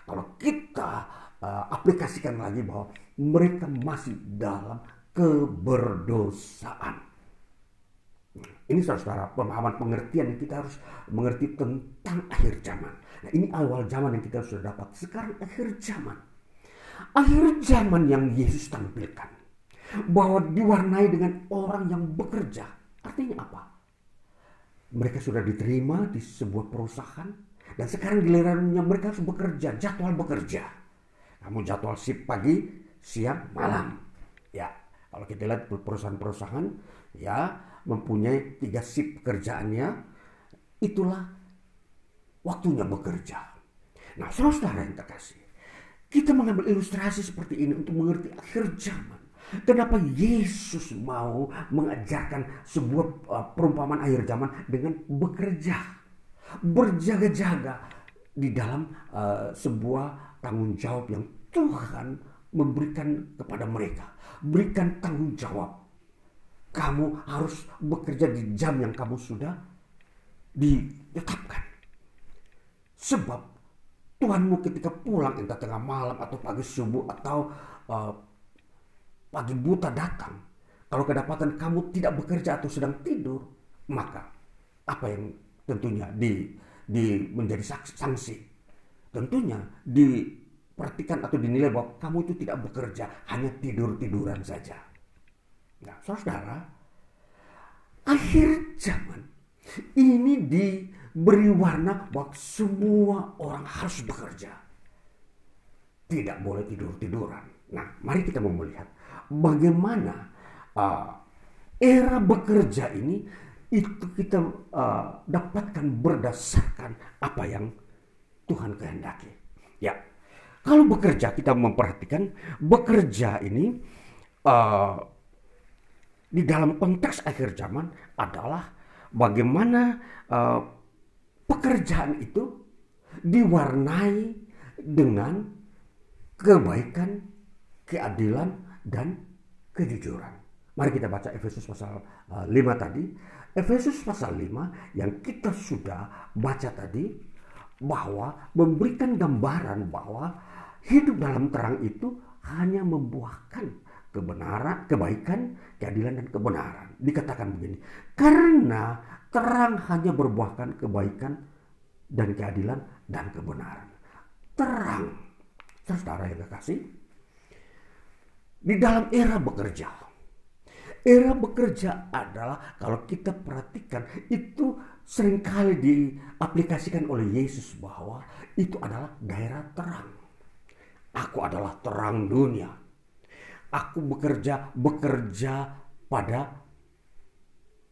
Kalau kita uh, aplikasikan lagi bahwa mereka masih dalam keberdosaan. Ini saudara pemahaman pengertian yang kita harus mengerti tentang akhir zaman. Nah ini awal zaman yang kita sudah dapat. Sekarang akhir zaman akhir zaman yang Yesus tampilkan. Bahwa diwarnai dengan orang yang bekerja. Artinya apa? Mereka sudah diterima di sebuah perusahaan. Dan sekarang gilirannya mereka harus bekerja, jadwal bekerja. Kamu jadwal sip pagi, siang, malam. Ya, kalau kita lihat perusahaan-perusahaan, ya mempunyai tiga sip pekerjaannya, itulah waktunya bekerja. Nah, saudara yang terkasih, kita mengambil ilustrasi seperti ini untuk mengerti akhir zaman. Kenapa Yesus mau mengajarkan sebuah uh, perumpamaan akhir zaman dengan bekerja, berjaga-jaga di dalam uh, sebuah tanggung jawab yang Tuhan memberikan kepada mereka. Berikan tanggung jawab. Kamu harus bekerja di jam yang kamu sudah ditetapkan. Sebab Tuhanmu ketika pulang entah tengah malam atau pagi subuh atau uh, pagi buta datang. Kalau kedapatan kamu tidak bekerja atau sedang tidur, maka apa yang tentunya di, di menjadi sanksi? Tentunya diperhatikan atau dinilai bahwa kamu itu tidak bekerja, hanya tidur-tiduran saja. Nah, saudara, akhir zaman ini diberi warna bahwa semua orang harus bekerja. Tidak boleh tidur-tiduran. Nah, mari kita mau melihat bagaimana uh, era bekerja ini itu kita uh, dapatkan berdasarkan apa yang Tuhan kehendaki. Ya, kalau bekerja kita memperhatikan bekerja ini uh, di dalam konteks akhir zaman adalah bagaimana uh, pekerjaan itu diwarnai dengan kebaikan, keadilan, dan kejujuran. Mari kita baca Efesus pasal uh, eh, 5 tadi. Efesus pasal 5 yang kita sudah baca tadi bahwa memberikan gambaran bahwa hidup dalam terang itu hanya membuahkan kebenaran, kebaikan, keadilan dan kebenaran. Dikatakan begini, karena terang hanya berbuahkan kebaikan dan keadilan dan kebenaran. Terang, saudara yang kekasih, di dalam era bekerja. Era bekerja adalah kalau kita perhatikan itu sering kali diaplikasikan oleh Yesus bahwa itu adalah daerah terang. Aku adalah terang dunia aku bekerja bekerja pada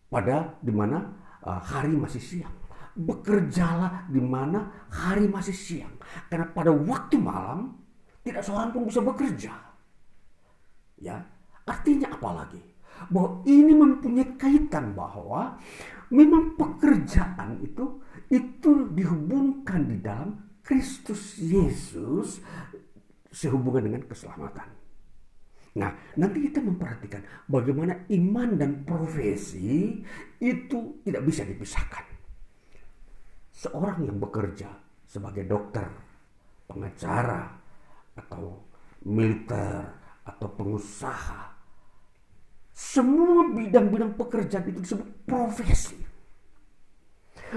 pada di mana uh, hari masih siang. Bekerjalah di mana hari masih siang. Karena pada waktu malam tidak seorang pun bisa bekerja. Ya, artinya apa lagi? Bahwa ini mempunyai kaitan bahwa memang pekerjaan itu itu dihubungkan di dalam Kristus Yesus sehubungan dengan keselamatan. Nah, nanti kita memperhatikan bagaimana iman dan profesi itu tidak bisa dipisahkan. Seorang yang bekerja sebagai dokter, pengacara, atau militer, atau pengusaha, semua bidang-bidang pekerjaan itu disebut profesi.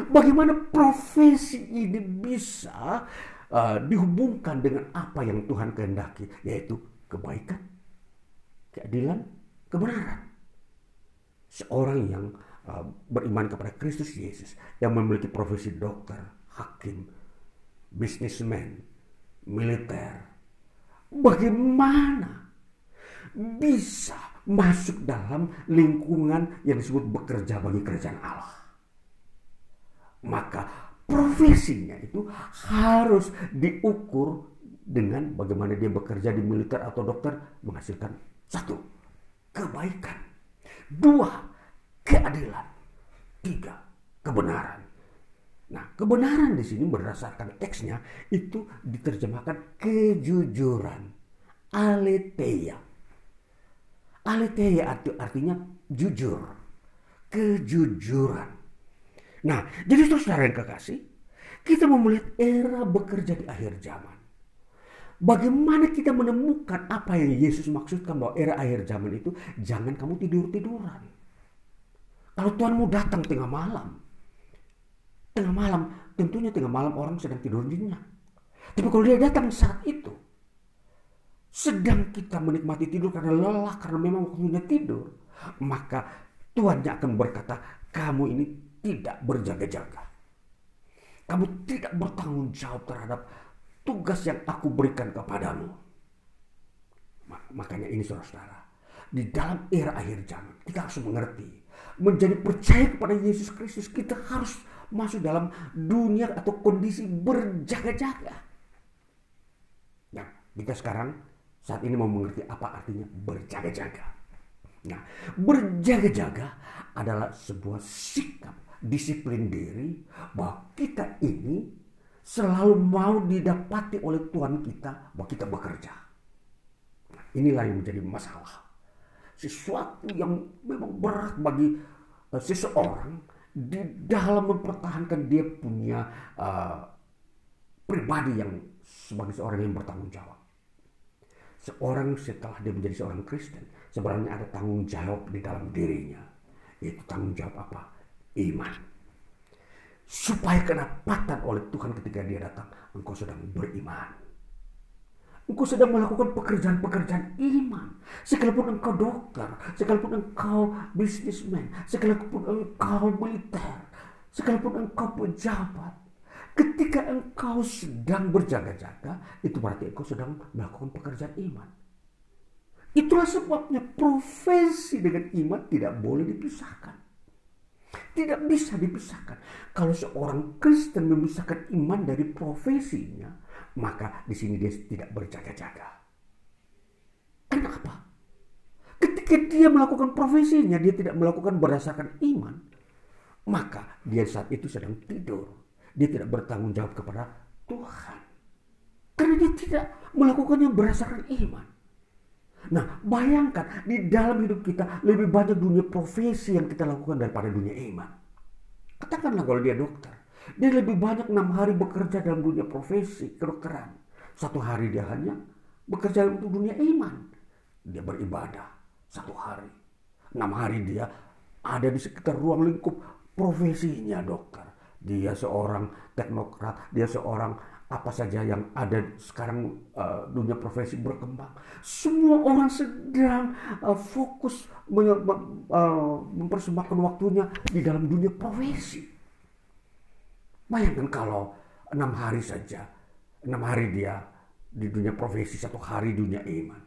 Bagaimana profesi ini bisa uh, dihubungkan dengan apa yang Tuhan kehendaki, yaitu kebaikan, keadilan, kebenaran. Seorang yang uh, beriman kepada Kristus Yesus, yang memiliki profesi dokter, hakim, bisnismen, militer, bagaimana bisa masuk dalam lingkungan yang disebut bekerja bagi kerajaan Allah? Maka profesinya itu harus diukur dengan bagaimana dia bekerja di militer atau dokter menghasilkan satu, kebaikan. Dua, keadilan. Tiga, kebenaran. Nah, kebenaran di sini berdasarkan teksnya itu diterjemahkan kejujuran. Aletheia. Aletheia artinya jujur. Kejujuran. Nah, jadi terus saudara yang kekasih, kita mau melihat era bekerja di akhir zaman. Bagaimana kita menemukan apa yang Yesus maksudkan bahwa era akhir zaman itu jangan kamu tidur-tiduran. Kalau Tuhanmu datang tengah malam, tengah malam, tentunya tengah malam orang sedang tidur nyenyak. Tapi kalau dia datang saat itu, sedang kita menikmati tidur karena lelah, karena memang waktunya tidur, maka Tuhannya akan berkata, kamu ini tidak berjaga-jaga. Kamu tidak bertanggung jawab terhadap tugas yang aku berikan kepadamu. Makanya ini saudara-saudara, di dalam era akhir zaman kita harus mengerti, menjadi percaya kepada Yesus Kristus kita harus masuk dalam dunia atau kondisi berjaga-jaga. Nah, kita sekarang saat ini mau mengerti apa artinya berjaga-jaga. Nah, berjaga-jaga adalah sebuah sikap disiplin diri bahwa kita ini selalu mau didapati oleh Tuhan kita bahwa kita bekerja. Nah, inilah yang menjadi masalah. Sesuatu yang memang berat bagi uh, seseorang di dalam mempertahankan dia punya uh, pribadi yang sebagai seorang yang bertanggung jawab. Seorang setelah dia menjadi seorang Kristen, sebenarnya ada tanggung jawab di dalam dirinya. Yaitu tanggung jawab apa? Iman. Supaya kedapatan oleh Tuhan ketika dia datang, engkau sedang beriman. Engkau sedang melakukan pekerjaan-pekerjaan iman. Sekalipun engkau dokter, sekalipun engkau bisnismen, sekalipun engkau militer, sekalipun engkau pejabat. Ketika engkau sedang berjaga-jaga, itu berarti engkau sedang melakukan pekerjaan iman. Itulah sebabnya profesi dengan iman tidak boleh dipisahkan. Tidak bisa dipisahkan. Kalau seorang Kristen memisahkan iman dari profesinya, maka di sini dia tidak berjaga-jaga. Kenapa? Ketika dia melakukan profesinya, dia tidak melakukan berdasarkan iman, maka dia saat itu sedang tidur. Dia tidak bertanggung jawab kepada Tuhan. Karena dia tidak melakukannya berdasarkan iman. Nah, bayangkan di dalam hidup kita lebih banyak dunia profesi yang kita lakukan daripada dunia iman. Katakanlah kalau dia dokter. Dia lebih banyak enam hari bekerja dalam dunia profesi kedokteran. Satu hari dia hanya bekerja untuk dunia iman. Dia beribadah satu hari. Enam hari dia ada di sekitar ruang lingkup profesinya dokter. Dia seorang teknokrat, dia seorang apa saja yang ada sekarang uh, dunia profesi berkembang. Semua orang sedang uh, fokus uh, mempersembahkan waktunya di dalam dunia profesi. Bayangkan kalau enam hari saja, enam hari dia di dunia profesi, satu hari dunia iman.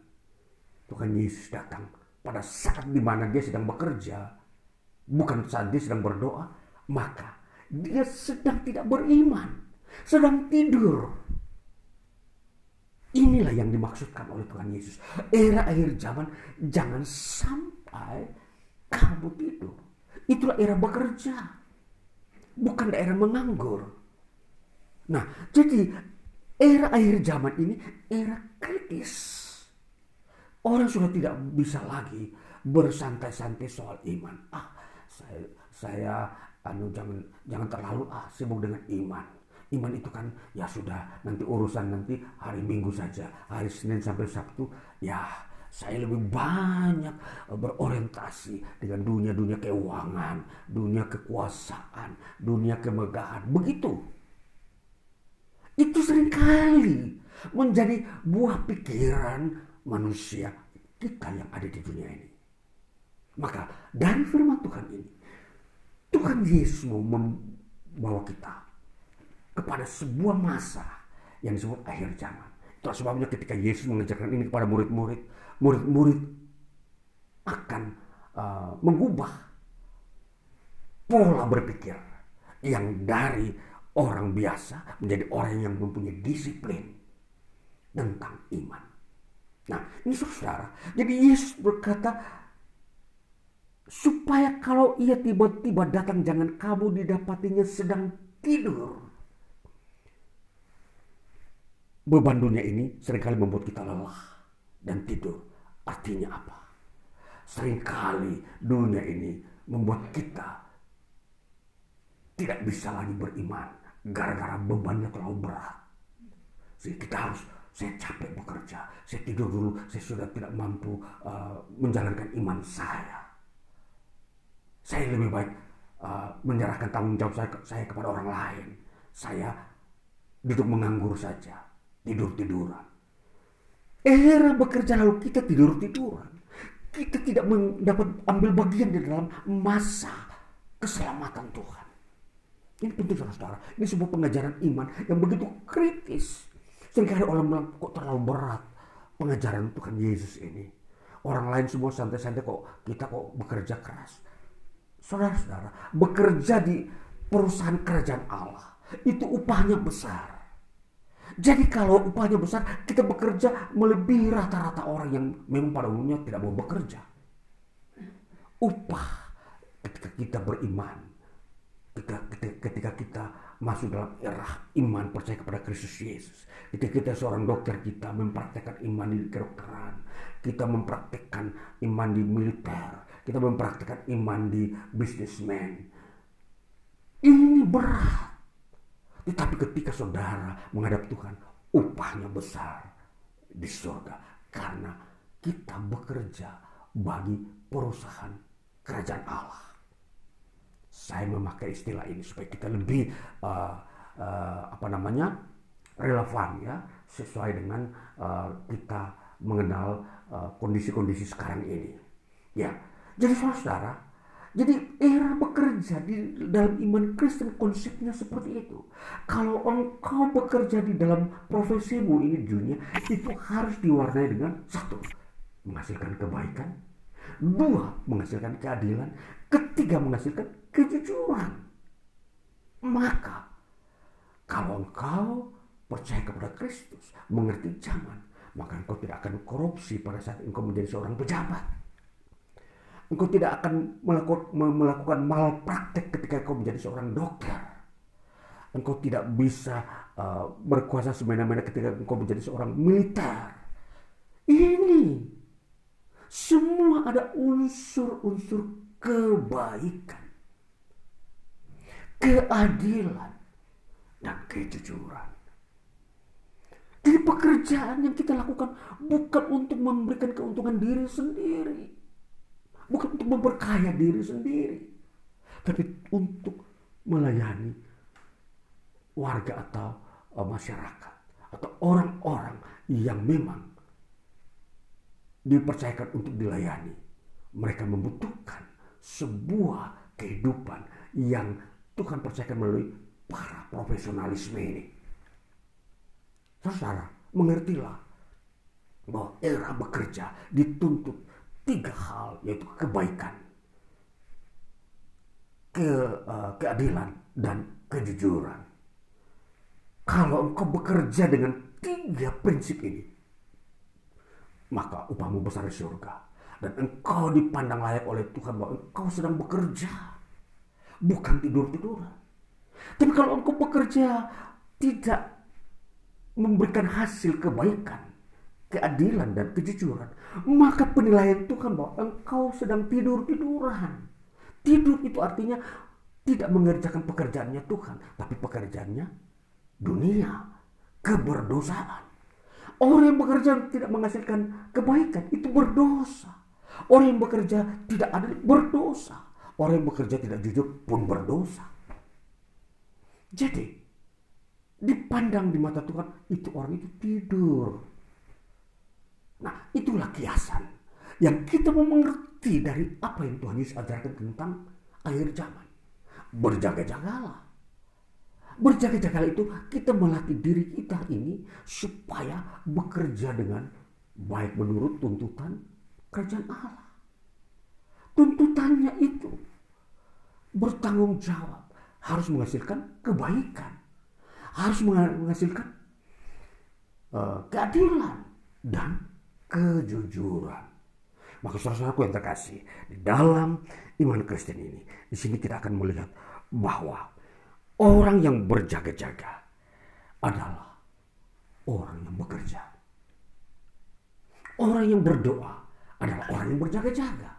Tuhan Yesus datang pada saat di mana dia sedang bekerja, bukan saat dia sedang berdoa, maka dia sedang tidak beriman, sedang tidur. Inilah yang dimaksudkan oleh Tuhan Yesus. Era akhir zaman jangan sampai kamu tidur. Itulah era bekerja bukan daerah menganggur. Nah, jadi era akhir zaman ini era kritis. Orang sudah tidak bisa lagi bersantai-santai soal iman. Ah, saya saya anu jangan jangan terlalu ah sibuk dengan iman. Iman itu kan ya sudah nanti urusan nanti hari Minggu saja, hari Senin sampai Sabtu ya saya lebih banyak berorientasi dengan dunia-dunia keuangan, dunia kekuasaan, dunia kemegahan. Begitu. Itu sering kali menjadi buah pikiran manusia kita yang ada di dunia ini. Maka dari firman Tuhan ini, Tuhan Yesus mau membawa kita kepada sebuah masa yang disebut akhir zaman. Itu sebabnya ketika Yesus mengajarkan ini kepada murid-murid, murid-murid akan uh, mengubah pola berpikir yang dari orang biasa menjadi orang yang mempunyai disiplin tentang iman. Nah, ini saudara. Jadi Yesus berkata, supaya kalau ia tiba-tiba datang jangan kamu didapatinya sedang tidur. Beban dunia ini sering kali membuat kita lelah dan tidur. Artinya apa? Seringkali dunia ini membuat kita tidak bisa lagi beriman gara-gara bebannya terlalu berat. Jadi kita harus saya capek bekerja, saya tidur dulu, saya sudah tidak mampu uh, menjalankan iman saya. Saya lebih baik uh, menyerahkan tanggung jawab saya, saya kepada orang lain. Saya duduk menganggur saja, tidur-tiduran. Era bekerja lalu kita tidur-tiduran. Kita tidak mendapat ambil bagian di dalam masa keselamatan Tuhan. Ini penting saudara-saudara. Ini sebuah pengajaran iman yang begitu kritis. Seringkali orang bilang kok terlalu berat pengajaran Tuhan Yesus ini. Orang lain semua santai-santai kok kita kok bekerja keras. Saudara-saudara, bekerja di perusahaan kerajaan Allah itu upahnya besar. Jadi kalau upahnya besar, kita bekerja melebihi rata-rata orang yang memang pada umumnya tidak mau bekerja. Upah ketika kita beriman, ketika, ketika, ketika kita masuk dalam era iman percaya kepada Kristus Yesus. Ketika kita seorang dokter, kita mempraktekkan iman di kedokteran. Kita mempraktekkan iman di militer. Kita mempraktekkan iman di bisnismen. Ini berat. Tetapi ketika saudara menghadap Tuhan, upahnya besar di surga. Karena kita bekerja bagi perusahaan kerajaan Allah. Saya memakai istilah ini supaya kita lebih uh, uh, apa namanya relevan ya sesuai dengan uh, kita mengenal kondisi-kondisi uh, sekarang ini. Ya, jadi saudara, jadi era bekerja di dalam iman Kristen konsepnya seperti itu. Kalau engkau bekerja di dalam profesimu ini dunia itu harus diwarnai dengan satu menghasilkan kebaikan, dua menghasilkan keadilan, ketiga menghasilkan kejujuran. Maka kalau engkau percaya kepada Kristus, mengerti zaman, maka engkau tidak akan korupsi pada saat engkau menjadi seorang pejabat Engkau tidak akan melakukan, malpraktek ketika engkau menjadi seorang dokter. Engkau tidak bisa uh, berkuasa semena-mena ketika engkau menjadi seorang militer. Ini semua ada unsur-unsur kebaikan, keadilan, dan kejujuran. Jadi pekerjaan yang kita lakukan bukan untuk memberikan keuntungan diri sendiri bukan untuk memperkaya diri sendiri, tapi untuk melayani warga atau uh, masyarakat atau orang-orang yang memang dipercayakan untuk dilayani. Mereka membutuhkan sebuah kehidupan yang Tuhan percayakan melalui para profesionalisme ini. Saudara, mengertilah bahwa era bekerja dituntut tiga hal yaitu kebaikan, ke, uh, keadilan dan kejujuran. Kalau engkau bekerja dengan tiga prinsip ini, maka upahmu besar di surga. Dan engkau dipandang layak oleh Tuhan bahwa engkau sedang bekerja. Bukan tidur-tiduran. Tapi kalau engkau bekerja tidak memberikan hasil kebaikan, keadilan dan kejujuran, maka penilaian Tuhan bahwa engkau sedang tidur-tiduran. Tidur itu artinya tidak mengerjakan pekerjaannya Tuhan, tapi pekerjaannya dunia, keberdosaan. Orang yang bekerja tidak menghasilkan kebaikan itu berdosa. Orang yang bekerja tidak adil berdosa. Orang yang bekerja tidak jujur pun berdosa. Jadi dipandang di mata Tuhan itu orang itu tidur Nah, itulah kiasan yang kita mau mengerti dari apa yang Tuhan Yesus ajarkan tentang akhir zaman. Berjaga-jagalah. Berjaga-jagalah itu kita melatih diri kita ini supaya bekerja dengan baik menurut tuntutan kerajaan Allah. Tuntutannya itu bertanggung jawab, harus menghasilkan kebaikan, harus menghasilkan uh, keadilan dan kejujuran. Maka saudara-saudaraku yang terkasih, di dalam iman Kristen ini, di sini kita akan melihat bahwa orang yang berjaga-jaga adalah orang yang bekerja. Orang yang berdoa adalah orang yang berjaga-jaga.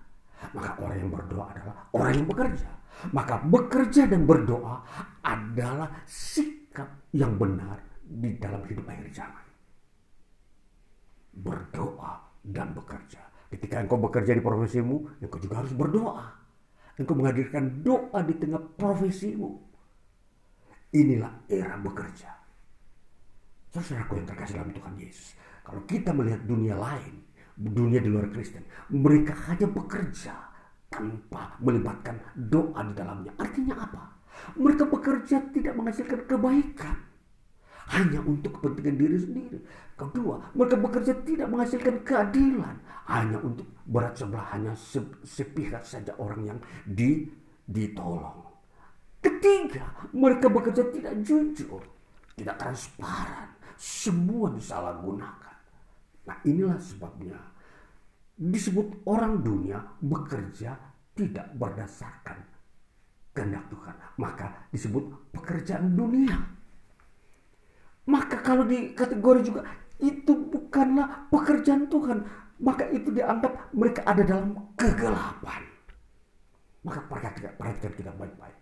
Maka orang yang berdoa adalah orang yang bekerja. Maka bekerja dan berdoa adalah sikap yang benar di dalam hidup akhir zaman berdoa dan bekerja. Ketika engkau bekerja di profesimu, engkau juga harus berdoa. Engkau menghadirkan doa di tengah profesimu. Inilah era bekerja. Saudaraku yang terkasih dalam Tuhan Yesus. Kalau kita melihat dunia lain, dunia di luar Kristen, mereka hanya bekerja tanpa melibatkan doa di dalamnya. Artinya apa? Mereka bekerja tidak menghasilkan kebaikan hanya untuk kepentingan diri sendiri. Kedua, mereka bekerja tidak menghasilkan keadilan hanya untuk berat sebelah hanya sepihak saja orang yang di, ditolong. Ketiga, mereka bekerja tidak jujur, tidak transparan, semua disalahgunakan. Nah, inilah sebabnya disebut orang dunia bekerja tidak berdasarkan kehendak Tuhan. Maka disebut pekerjaan dunia. Maka kalau di kategori juga itu bukanlah pekerjaan Tuhan, maka itu dianggap mereka ada dalam kegelapan. Maka perhatikan, perhatikan kita baik-baik.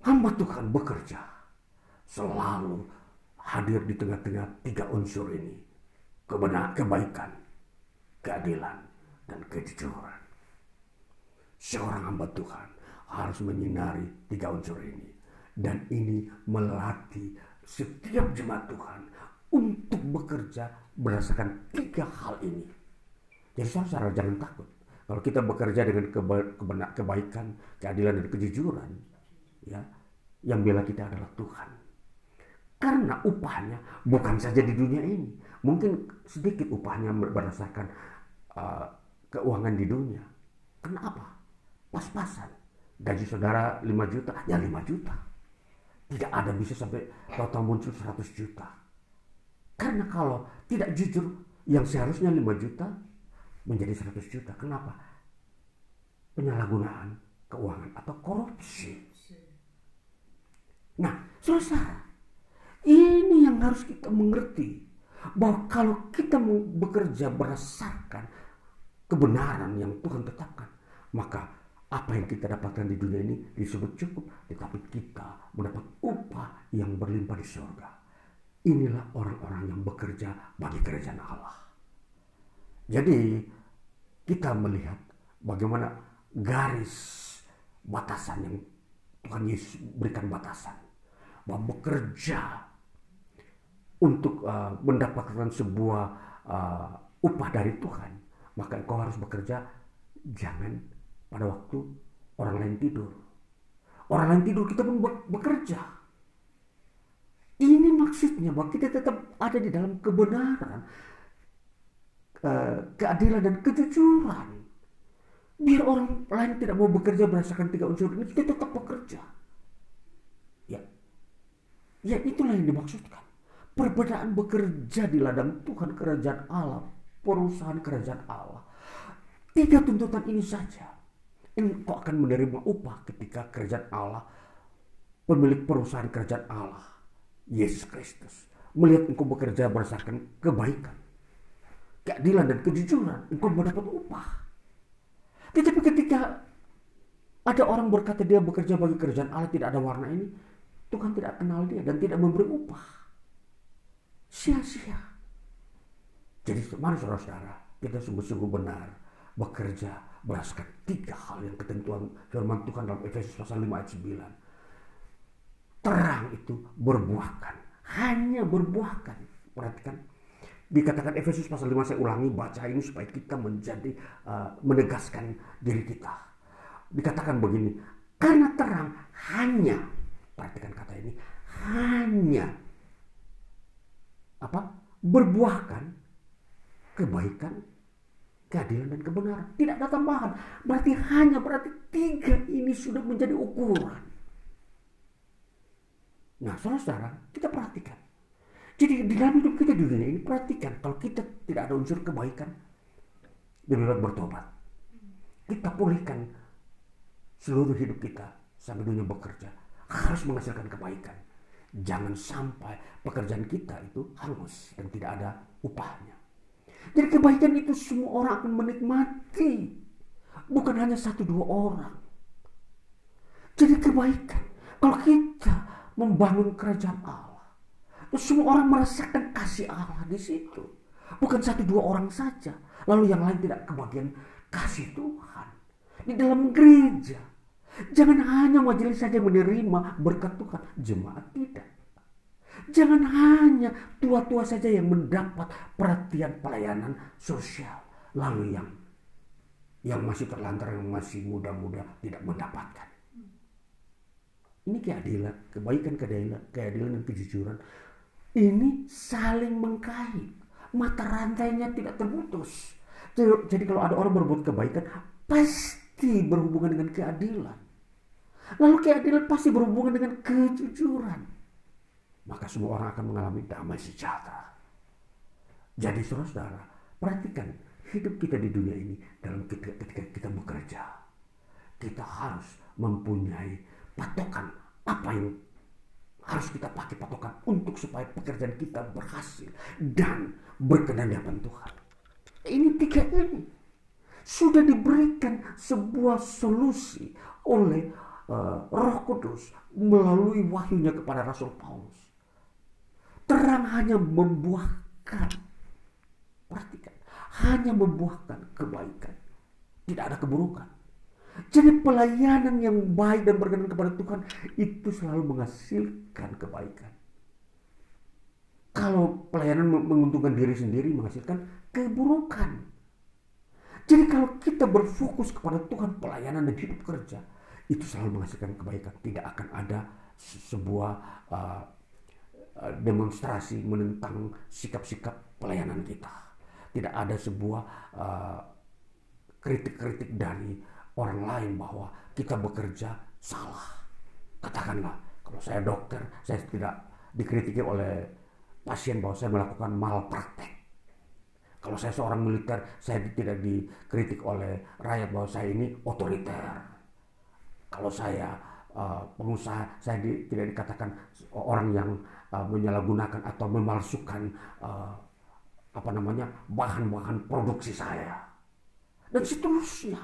hamba Tuhan bekerja selalu hadir di tengah-tengah tiga unsur ini. Kebenar, kebaikan, keadilan, dan kejujuran. Seorang hamba Tuhan harus menyinari tiga unsur ini. Dan ini melatih setiap jemaat Tuhan untuk bekerja berdasarkan tiga hal ini. Jadi saudara jangan takut. Kalau kita bekerja dengan keba kebaikan, keadilan dan kejujuran, ya, yang bela kita adalah Tuhan. Karena upahnya bukan saja di dunia ini. Mungkin sedikit upahnya berdasarkan uh, keuangan di dunia. Kenapa? Pas-pasan. Gaji saudara 5 juta, ya 5 juta. Tidak ada bisa sampai total muncul 100 juta. Karena kalau tidak jujur, yang seharusnya 5 juta menjadi 100 juta. Kenapa? Penyalahgunaan keuangan atau korupsi. Nah, saudara, ini yang harus kita mengerti. Bahwa kalau kita bekerja berdasarkan kebenaran yang Tuhan tetapkan, maka apa yang kita dapatkan di dunia ini disebut cukup, tetapi kita mendapat upah yang berlimpah di surga. Inilah orang-orang yang bekerja bagi kerajaan Allah. Jadi kita melihat bagaimana garis batasan yang Tuhan Yesus berikan batasan bahwa bekerja untuk uh, mendapatkan sebuah uh, upah dari Tuhan, maka engkau harus bekerja jangan pada waktu orang lain tidur. Orang lain tidur kita pun bekerja. Ini maksudnya bahwa kita tetap ada di dalam kebenaran, uh, keadilan dan kejujuran. Biar orang lain tidak mau bekerja berdasarkan tiga unsur ini, kita tetap bekerja. Ya, ya itulah yang dimaksudkan. Perbedaan bekerja di ladang Tuhan kerajaan Allah, perusahaan kerajaan Allah. Tiga tuntutan ini saja. Engkau akan menerima upah ketika kerajaan Allah, pemilik perusahaan kerajaan Allah, Yesus Kristus, melihat engkau bekerja berdasarkan kebaikan, keadilan dan kejujuran, engkau mendapat upah. Tetapi ketika ada orang berkata dia bekerja bagi kerajaan Allah tidak ada warna ini, Tuhan tidak kenal dia dan tidak memberi upah sia-sia. Jadi mari saudara-saudara, kita sungguh-sungguh benar bekerja berdasarkan tiga hal yang ketentuan firman Tuhan dalam Efesus pasal 5 ayat 9. Terang itu berbuahkan, hanya berbuahkan. Perhatikan, dikatakan Efesus pasal 5 saya ulangi baca ini supaya kita menjadi uh, menegaskan diri kita. Dikatakan begini, karena terang hanya perhatikan kata ini hanya apa berbuahkan kebaikan, keadilan dan kebenaran. Tidak ada tambahan. Berarti hanya berarti tiga ini sudah menjadi ukuran. Nah, saudara-saudara, kita perhatikan. Jadi di dalam hidup kita di dunia ini perhatikan kalau kita tidak ada unsur kebaikan, lebih baik bertobat. Kita pulihkan seluruh hidup kita sampai dunia bekerja harus menghasilkan kebaikan. Jangan sampai pekerjaan kita itu hangus dan tidak ada upahnya. Jadi kebaikan itu semua orang akan menikmati. Bukan hanya satu dua orang. Jadi kebaikan. Kalau kita membangun kerajaan Allah. Semua orang merasakan kasih Allah di situ. Bukan satu dua orang saja. Lalu yang lain tidak kebagian kasih Tuhan. Di dalam gereja Jangan hanya majelis saja menerima berkat Tuhan. Jemaat tidak. Jangan hanya tua-tua saja yang mendapat perhatian pelayanan sosial. Lalu yang yang masih terlantar, yang masih muda-muda tidak mendapatkan. Ini keadilan, kebaikan, keadilan, keadilan dan kejujuran. Ini saling mengkait. Mata rantainya tidak terputus. Jadi kalau ada orang berbuat kebaikan, pasti berhubungan dengan keadilan. Lalu keadilan pasti berhubungan dengan kejujuran. Maka semua orang akan mengalami damai sejahtera. Jadi saudara-saudara, perhatikan hidup kita di dunia ini dalam ketika, ketika kita bekerja. Kita harus mempunyai patokan apa yang harus kita pakai patokan untuk supaya pekerjaan kita berhasil dan berkenan di hadapan Tuhan. Ini tiga ini sudah diberikan sebuah solusi oleh uh, Roh Kudus melalui wahyunya kepada Rasul Paulus. Terang hanya membuahkan, perhatikan, hanya membuahkan kebaikan. Tidak ada keburukan. Jadi pelayanan yang baik dan berkenan kepada Tuhan itu selalu menghasilkan kebaikan. Kalau pelayanan menguntungkan diri sendiri menghasilkan keburukan. Jadi kalau kita berfokus kepada Tuhan pelayanan dan hidup kerja itu selalu menghasilkan kebaikan. Tidak akan ada sebuah uh, demonstrasi menentang sikap-sikap pelayanan kita. Tidak ada sebuah uh, kritik-kritik dari orang lain bahwa kita bekerja salah. Katakanlah, kalau saya dokter, saya tidak dikritiki oleh pasien bahwa saya melakukan malpraktek. Kalau saya seorang militer, saya tidak dikritik oleh rakyat bahwa saya ini otoriter. Kalau saya uh, pengusaha, saya di, tidak dikatakan orang yang uh, menyalahgunakan atau memalsukan uh, apa namanya bahan-bahan produksi saya dan seterusnya.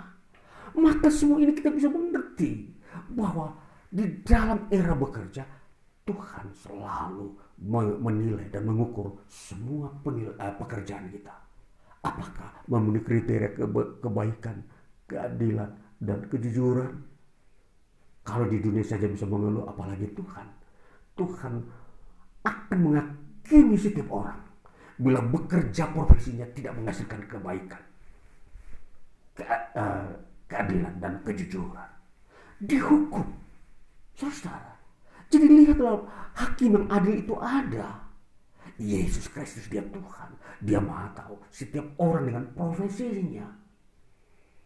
Maka semua ini kita bisa mengerti bahwa di dalam era bekerja Tuhan selalu menilai dan mengukur semua penil, uh, pekerjaan kita. Apakah memenuhi kriteria keba kebaikan, keadilan, dan kejujuran? Kalau di dunia saja bisa mengeluh, apalagi Tuhan. Tuhan akan menghakimi setiap orang bila bekerja profesinya tidak menghasilkan kebaikan, ke, uh, keadilan, dan kejujuran. Dihukum, saudara. Jadi lihatlah hakim yang adil itu ada. Yesus Kristus dia Tuhan. Dia maha tahu setiap orang dengan profesinya.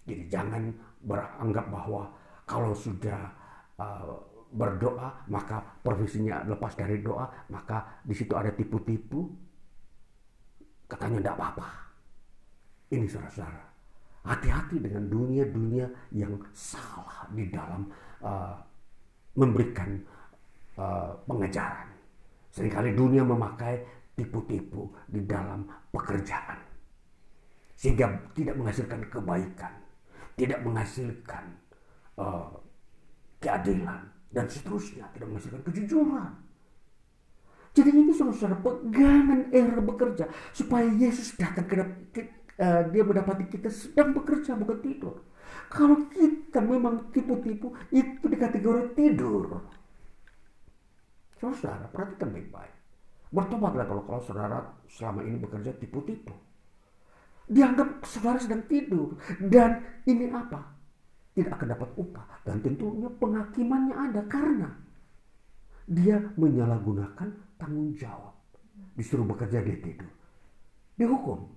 Jadi jangan beranggap bahwa kalau sudah uh, berdoa maka profesinya lepas dari doa maka di situ ada tipu-tipu. Katanya tidak apa-apa. Ini saudara-saudara. Hati-hati dengan dunia-dunia yang salah di dalam uh, memberikan uh, pengajaran. Seringkali dunia memakai tipu-tipu di dalam pekerjaan. Sehingga tidak menghasilkan kebaikan, tidak menghasilkan uh, keadilan, dan seterusnya, tidak menghasilkan kejujuran. Jadi ini saudara pegangan era bekerja supaya Yesus datang ke, uh, dia mendapati kita sedang bekerja bukan tidur. Kalau kita memang tipu-tipu itu dikategori tidur. Saudara, perhatikan baik-baik. Bertobatlah kalau kalau saudara selama ini bekerja tipu-tipu. Dianggap saudara sedang tidur. Dan ini apa? Tidak akan dapat upah. Dan tentunya penghakimannya ada karena dia menyalahgunakan tanggung jawab. Disuruh bekerja dia tidur. Dihukum.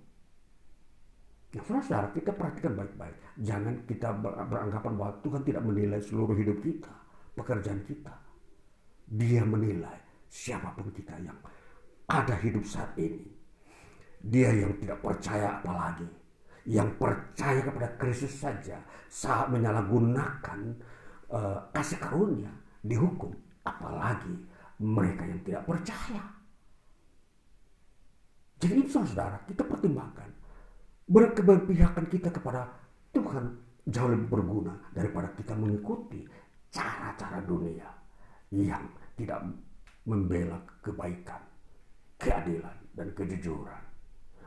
Nah, saudara, kita perhatikan baik-baik. Jangan kita beranggapan bahwa Tuhan tidak menilai seluruh hidup kita, pekerjaan kita. Dia menilai siapa pun kita yang ada hidup saat ini. Dia yang tidak percaya apalagi. Yang percaya kepada Kristus saja saat menyalahgunakan uh, kasih karunia dihukum. Apalagi mereka yang tidak percaya. Jadi itu saudara, kita pertimbangkan. Berkeberpihakan kita kepada Tuhan jauh lebih berguna daripada kita mengikuti cara-cara dunia yang tidak membela kebaikan keadilan dan kejujuran.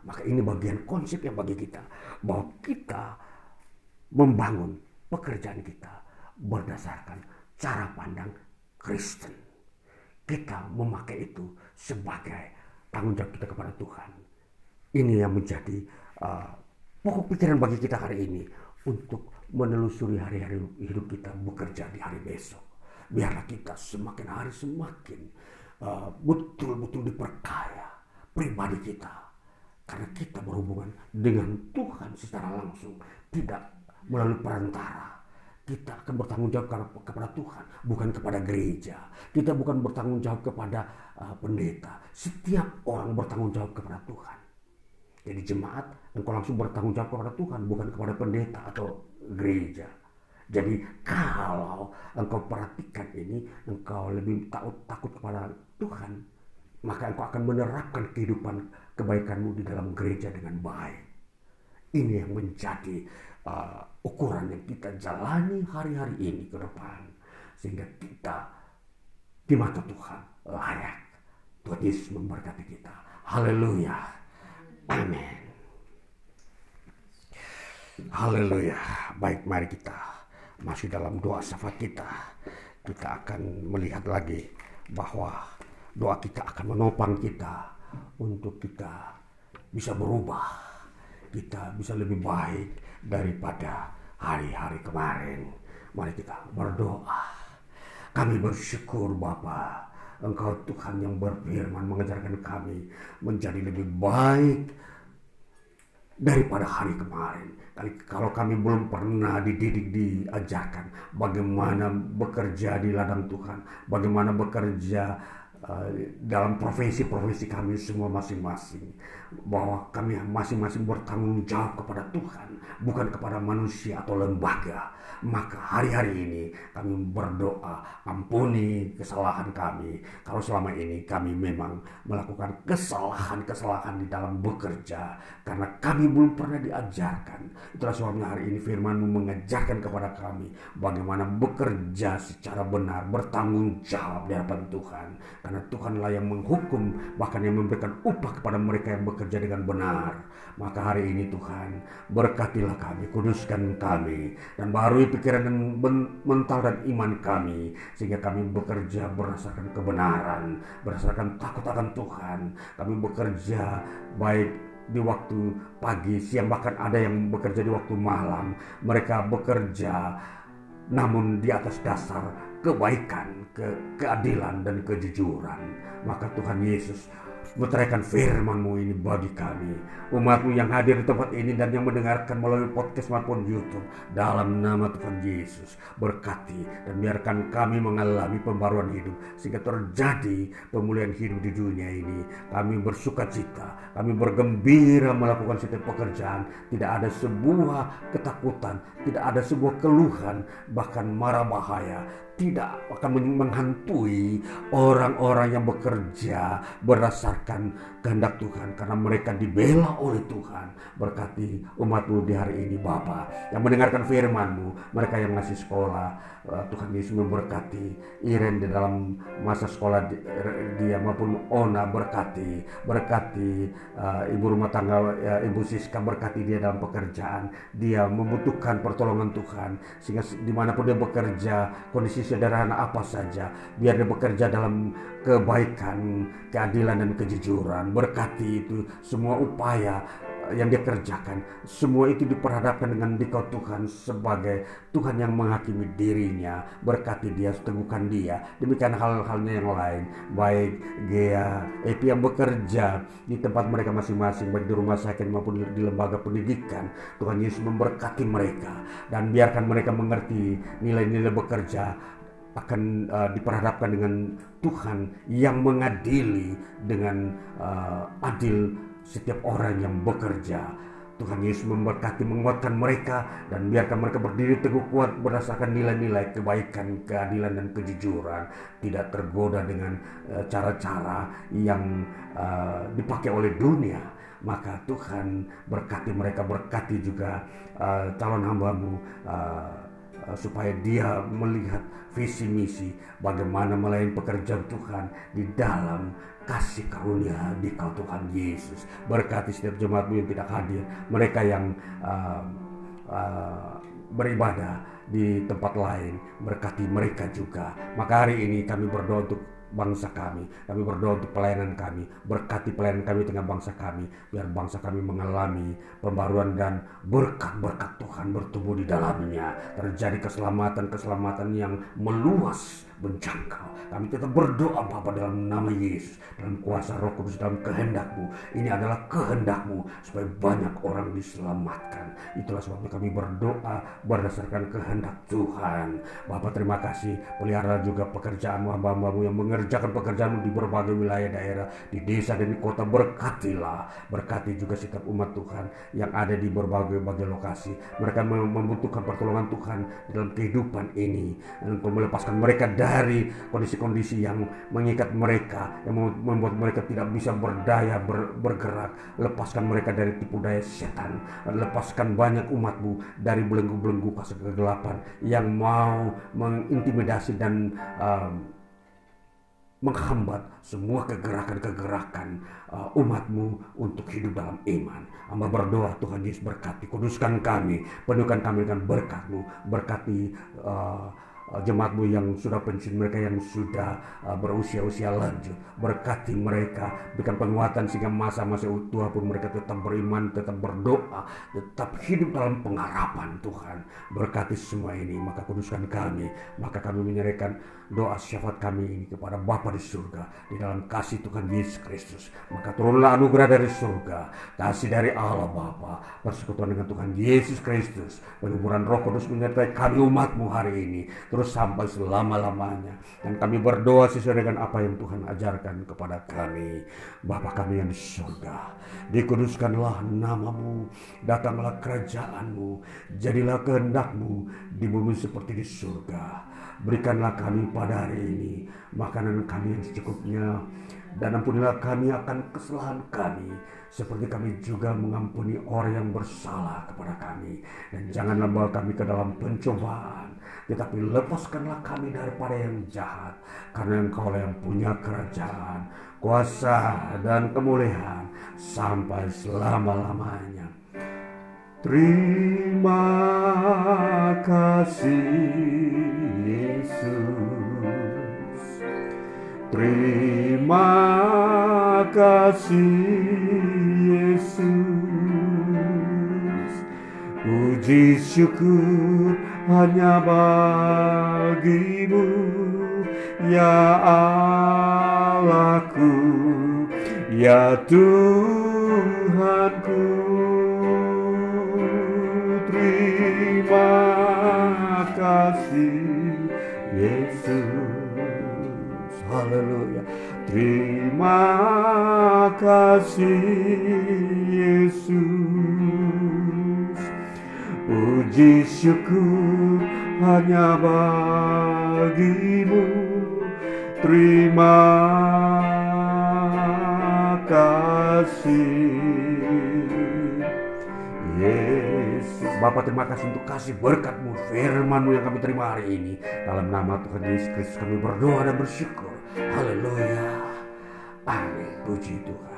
Maka ini bagian konsep yang bagi kita bahwa kita membangun pekerjaan kita berdasarkan cara pandang Kristen. Kita memakai itu sebagai tanggung jawab kita kepada Tuhan. Ini yang menjadi uh, pokok pikiran bagi kita hari ini untuk menelusuri hari-hari hidup kita bekerja di hari besok. Biarlah kita semakin hari semakin Uh, betul-betul uh, diperkaya pribadi kita karena kita berhubungan dengan Tuhan secara langsung tidak melalui perantara. Kita akan bertanggung jawab kepada Tuhan bukan kepada gereja. Kita bukan bertanggung jawab kepada uh, pendeta. Setiap orang bertanggung jawab kepada Tuhan. Jadi jemaat engkau langsung bertanggung jawab kepada Tuhan bukan kepada pendeta atau gereja. Jadi kalau engkau perhatikan ini, engkau lebih takut takut kepada Tuhan, maka engkau akan menerapkan kehidupan kebaikanmu di dalam gereja dengan baik. Ini yang menjadi uh, ukuran yang kita jalani hari-hari ini ke depan. Sehingga kita di mata Tuhan layak. Tuhan Yesus memberkati kita. Haleluya. Amin. Haleluya. Baik mari kita masih dalam doa syafaat kita. Kita akan melihat lagi bahwa doa kita akan menopang kita untuk kita bisa berubah. Kita bisa lebih baik daripada hari-hari kemarin. Mari kita berdoa. Kami bersyukur Bapa, Engkau Tuhan yang berfirman mengajarkan kami menjadi lebih baik daripada hari kemarin. Kalau kami belum pernah dididik, diajarkan bagaimana bekerja di ladang Tuhan, bagaimana bekerja dalam profesi-profesi kami semua masing-masing, bahwa kami masing-masing bertanggung jawab kepada Tuhan, bukan kepada manusia atau lembaga. Maka hari-hari ini kami berdoa ampuni kesalahan kami. Kalau selama ini kami memang melakukan kesalahan-kesalahan di dalam bekerja karena kami belum pernah diajarkan. Itulah sebabnya hari ini firmanmu mengajarkan kepada kami bagaimana bekerja secara benar bertanggung jawab di hadapan Tuhan. Karena Tuhanlah yang menghukum bahkan yang memberikan upah kepada mereka yang bekerja dengan benar. Maka hari ini Tuhan berkatilah kami kuduskan kami dan baru pikiran dan mental dan iman kami sehingga kami bekerja berdasarkan kebenaran berdasarkan takut akan Tuhan. Kami bekerja baik di waktu pagi siang bahkan ada yang bekerja di waktu malam. Mereka bekerja namun di atas dasar kebaikan, ke keadilan dan kejujuran. Maka Tuhan Yesus meteraikan firman-Mu ini bagi kami. Umat-Mu yang hadir di tempat ini dan yang mendengarkan melalui podcast maupun YouTube. Dalam nama Tuhan Yesus, berkati dan biarkan kami mengalami pembaruan hidup. Sehingga terjadi pemulihan hidup di dunia ini. Kami bersuka cita, kami bergembira melakukan setiap pekerjaan. Tidak ada sebuah ketakutan, tidak ada sebuah keluhan, bahkan marah bahaya tidak akan menghantui orang-orang yang bekerja berdasarkan kehendak Tuhan karena mereka dibela oleh Tuhan. Berkati umatmu di hari ini Bapa yang mendengarkan firmanmu. Mereka yang masih sekolah eh, Tuhan Yesus memberkati. Iren di dalam masa sekolah dia maupun Ona berkati. Berkati uh, ibu rumah tangga uh, ibu Siska berkati dia dalam pekerjaan. Dia membutuhkan pertolongan Tuhan sehingga di mana pun dia bekerja kondisi sederhana apa saja biar dia bekerja dalam kebaikan keadilan dan kejujuran. Berkati itu semua upaya yang dia kerjakan. Semua itu diperhadapkan dengan dikau Tuhan sebagai Tuhan yang menghakimi dirinya. Berkati dia teguhkan dia. Demikian hal-halnya yang lain. Baik Gea Epi yang bekerja di tempat mereka masing-masing baik di rumah sakit maupun di lembaga pendidikan. Tuhan Yesus memberkati mereka dan biarkan mereka mengerti nilai-nilai bekerja akan uh, diperhadapkan dengan Tuhan yang mengadili dengan uh, adil setiap orang yang bekerja. Tuhan Yesus memberkati, menguatkan mereka dan biarkan mereka berdiri teguh kuat berdasarkan nilai-nilai kebaikan, keadilan dan kejujuran, tidak tergoda dengan eh, cara-cara uh, yang uh, dipakai oleh dunia. Maka Tuhan berkati mereka, berkati juga uh, calon hambamu uh, uh, supaya dia melihat visi misi bagaimana melayani pekerjaan Tuhan di dalam kasih karunia di kau Tuhan Yesus. Berkati setiap jemaatmu yang tidak hadir, mereka yang uh, uh, beribadah di tempat lain, berkati mereka juga. Maka hari ini kami berdoa untuk bangsa kami. Kami berdoa untuk pelayanan kami. Berkati pelayanan kami dengan bangsa kami. Biar bangsa kami mengalami pembaruan dan berkat-berkat Tuhan bertumbuh di dalamnya. Terjadi keselamatan-keselamatan yang meluas menjangkau. Kami tetap berdoa Bapa dalam nama Yesus, dalam kuasa Roh Kudus, dalam kehendakmu. Ini adalah kehendakmu supaya banyak orang diselamatkan. Itulah sebabnya kami berdoa berdasarkan kehendak Tuhan. Bapak terima kasih pelihara juga pekerjaanmu hamba-hambamu yang mengerjakan pekerjaanmu di berbagai wilayah daerah, di desa dan di kota. Berkatilah, berkati juga setiap umat Tuhan yang ada di berbagai-bagai lokasi. Mereka membutuhkan pertolongan Tuhan dalam kehidupan ini. Untuk melepaskan mereka dari dari kondisi-kondisi yang mengikat mereka, yang membuat mereka tidak bisa berdaya ber, bergerak. Lepaskan mereka dari tipu daya setan. Lepaskan banyak umatmu dari belenggu-belenggu kuasa kegelapan yang mau mengintimidasi dan um, menghambat semua kegerakan-kegerakan uh, umatmu untuk hidup dalam iman. Hamba berdoa Tuhan Yesus berkati, kuduskan kami, penuhkan kami dengan berkatmu, berkati uh, jemaatmu yang sudah pensiun, mereka yang sudah uh, berusia-usia lanjut. Berkati mereka, berikan penguatan sehingga masa-masa tua pun mereka tetap beriman, tetap berdoa, tetap hidup dalam pengharapan Tuhan. Berkati semua ini, maka kuduskan kami, maka kami menyerahkan doa syafaat kami ini kepada Bapa di surga di dalam kasih Tuhan Yesus Kristus. Maka turunlah anugerah dari surga kasih dari Allah Bapa persekutuan dengan Tuhan Yesus Kristus penghiburan Roh Kudus menyertai kami umatmu hari ini terus sampai selama-lamanya. Dan kami berdoa sesuai dengan apa yang Tuhan ajarkan kepada kami. Bapa kami yang di surga dikuduskanlah namamu datanglah kerajaanmu jadilah kehendakmu di bumi seperti di surga Berikanlah kami pada hari ini makanan kami yang secukupnya. Dan ampunilah kami akan kesalahan kami seperti kami juga mengampuni orang yang bersalah kepada kami. Dan janganlah bawa kami ke dalam pencobaan tetapi lepaskanlah kami daripada yang jahat karena engkau yang punya kerajaan kuasa dan kemuliaan sampai selama-lamanya Terima kasih Yesus. Terima kasih Yesus. Puji syukur hanya bagimu Ya Allahku Ya Tuhanku Terima kasih Yesus. Haleluya. Terima kasih Yesus. Puji syukur hanya bagimu. Terima kasih Bapak terima kasih untuk kasih berkatmu firmanmu yang kami terima hari ini. Dalam nama Tuhan Yesus Kristus kami berdoa dan bersyukur. Haleluya. Amin. Puji Tuhan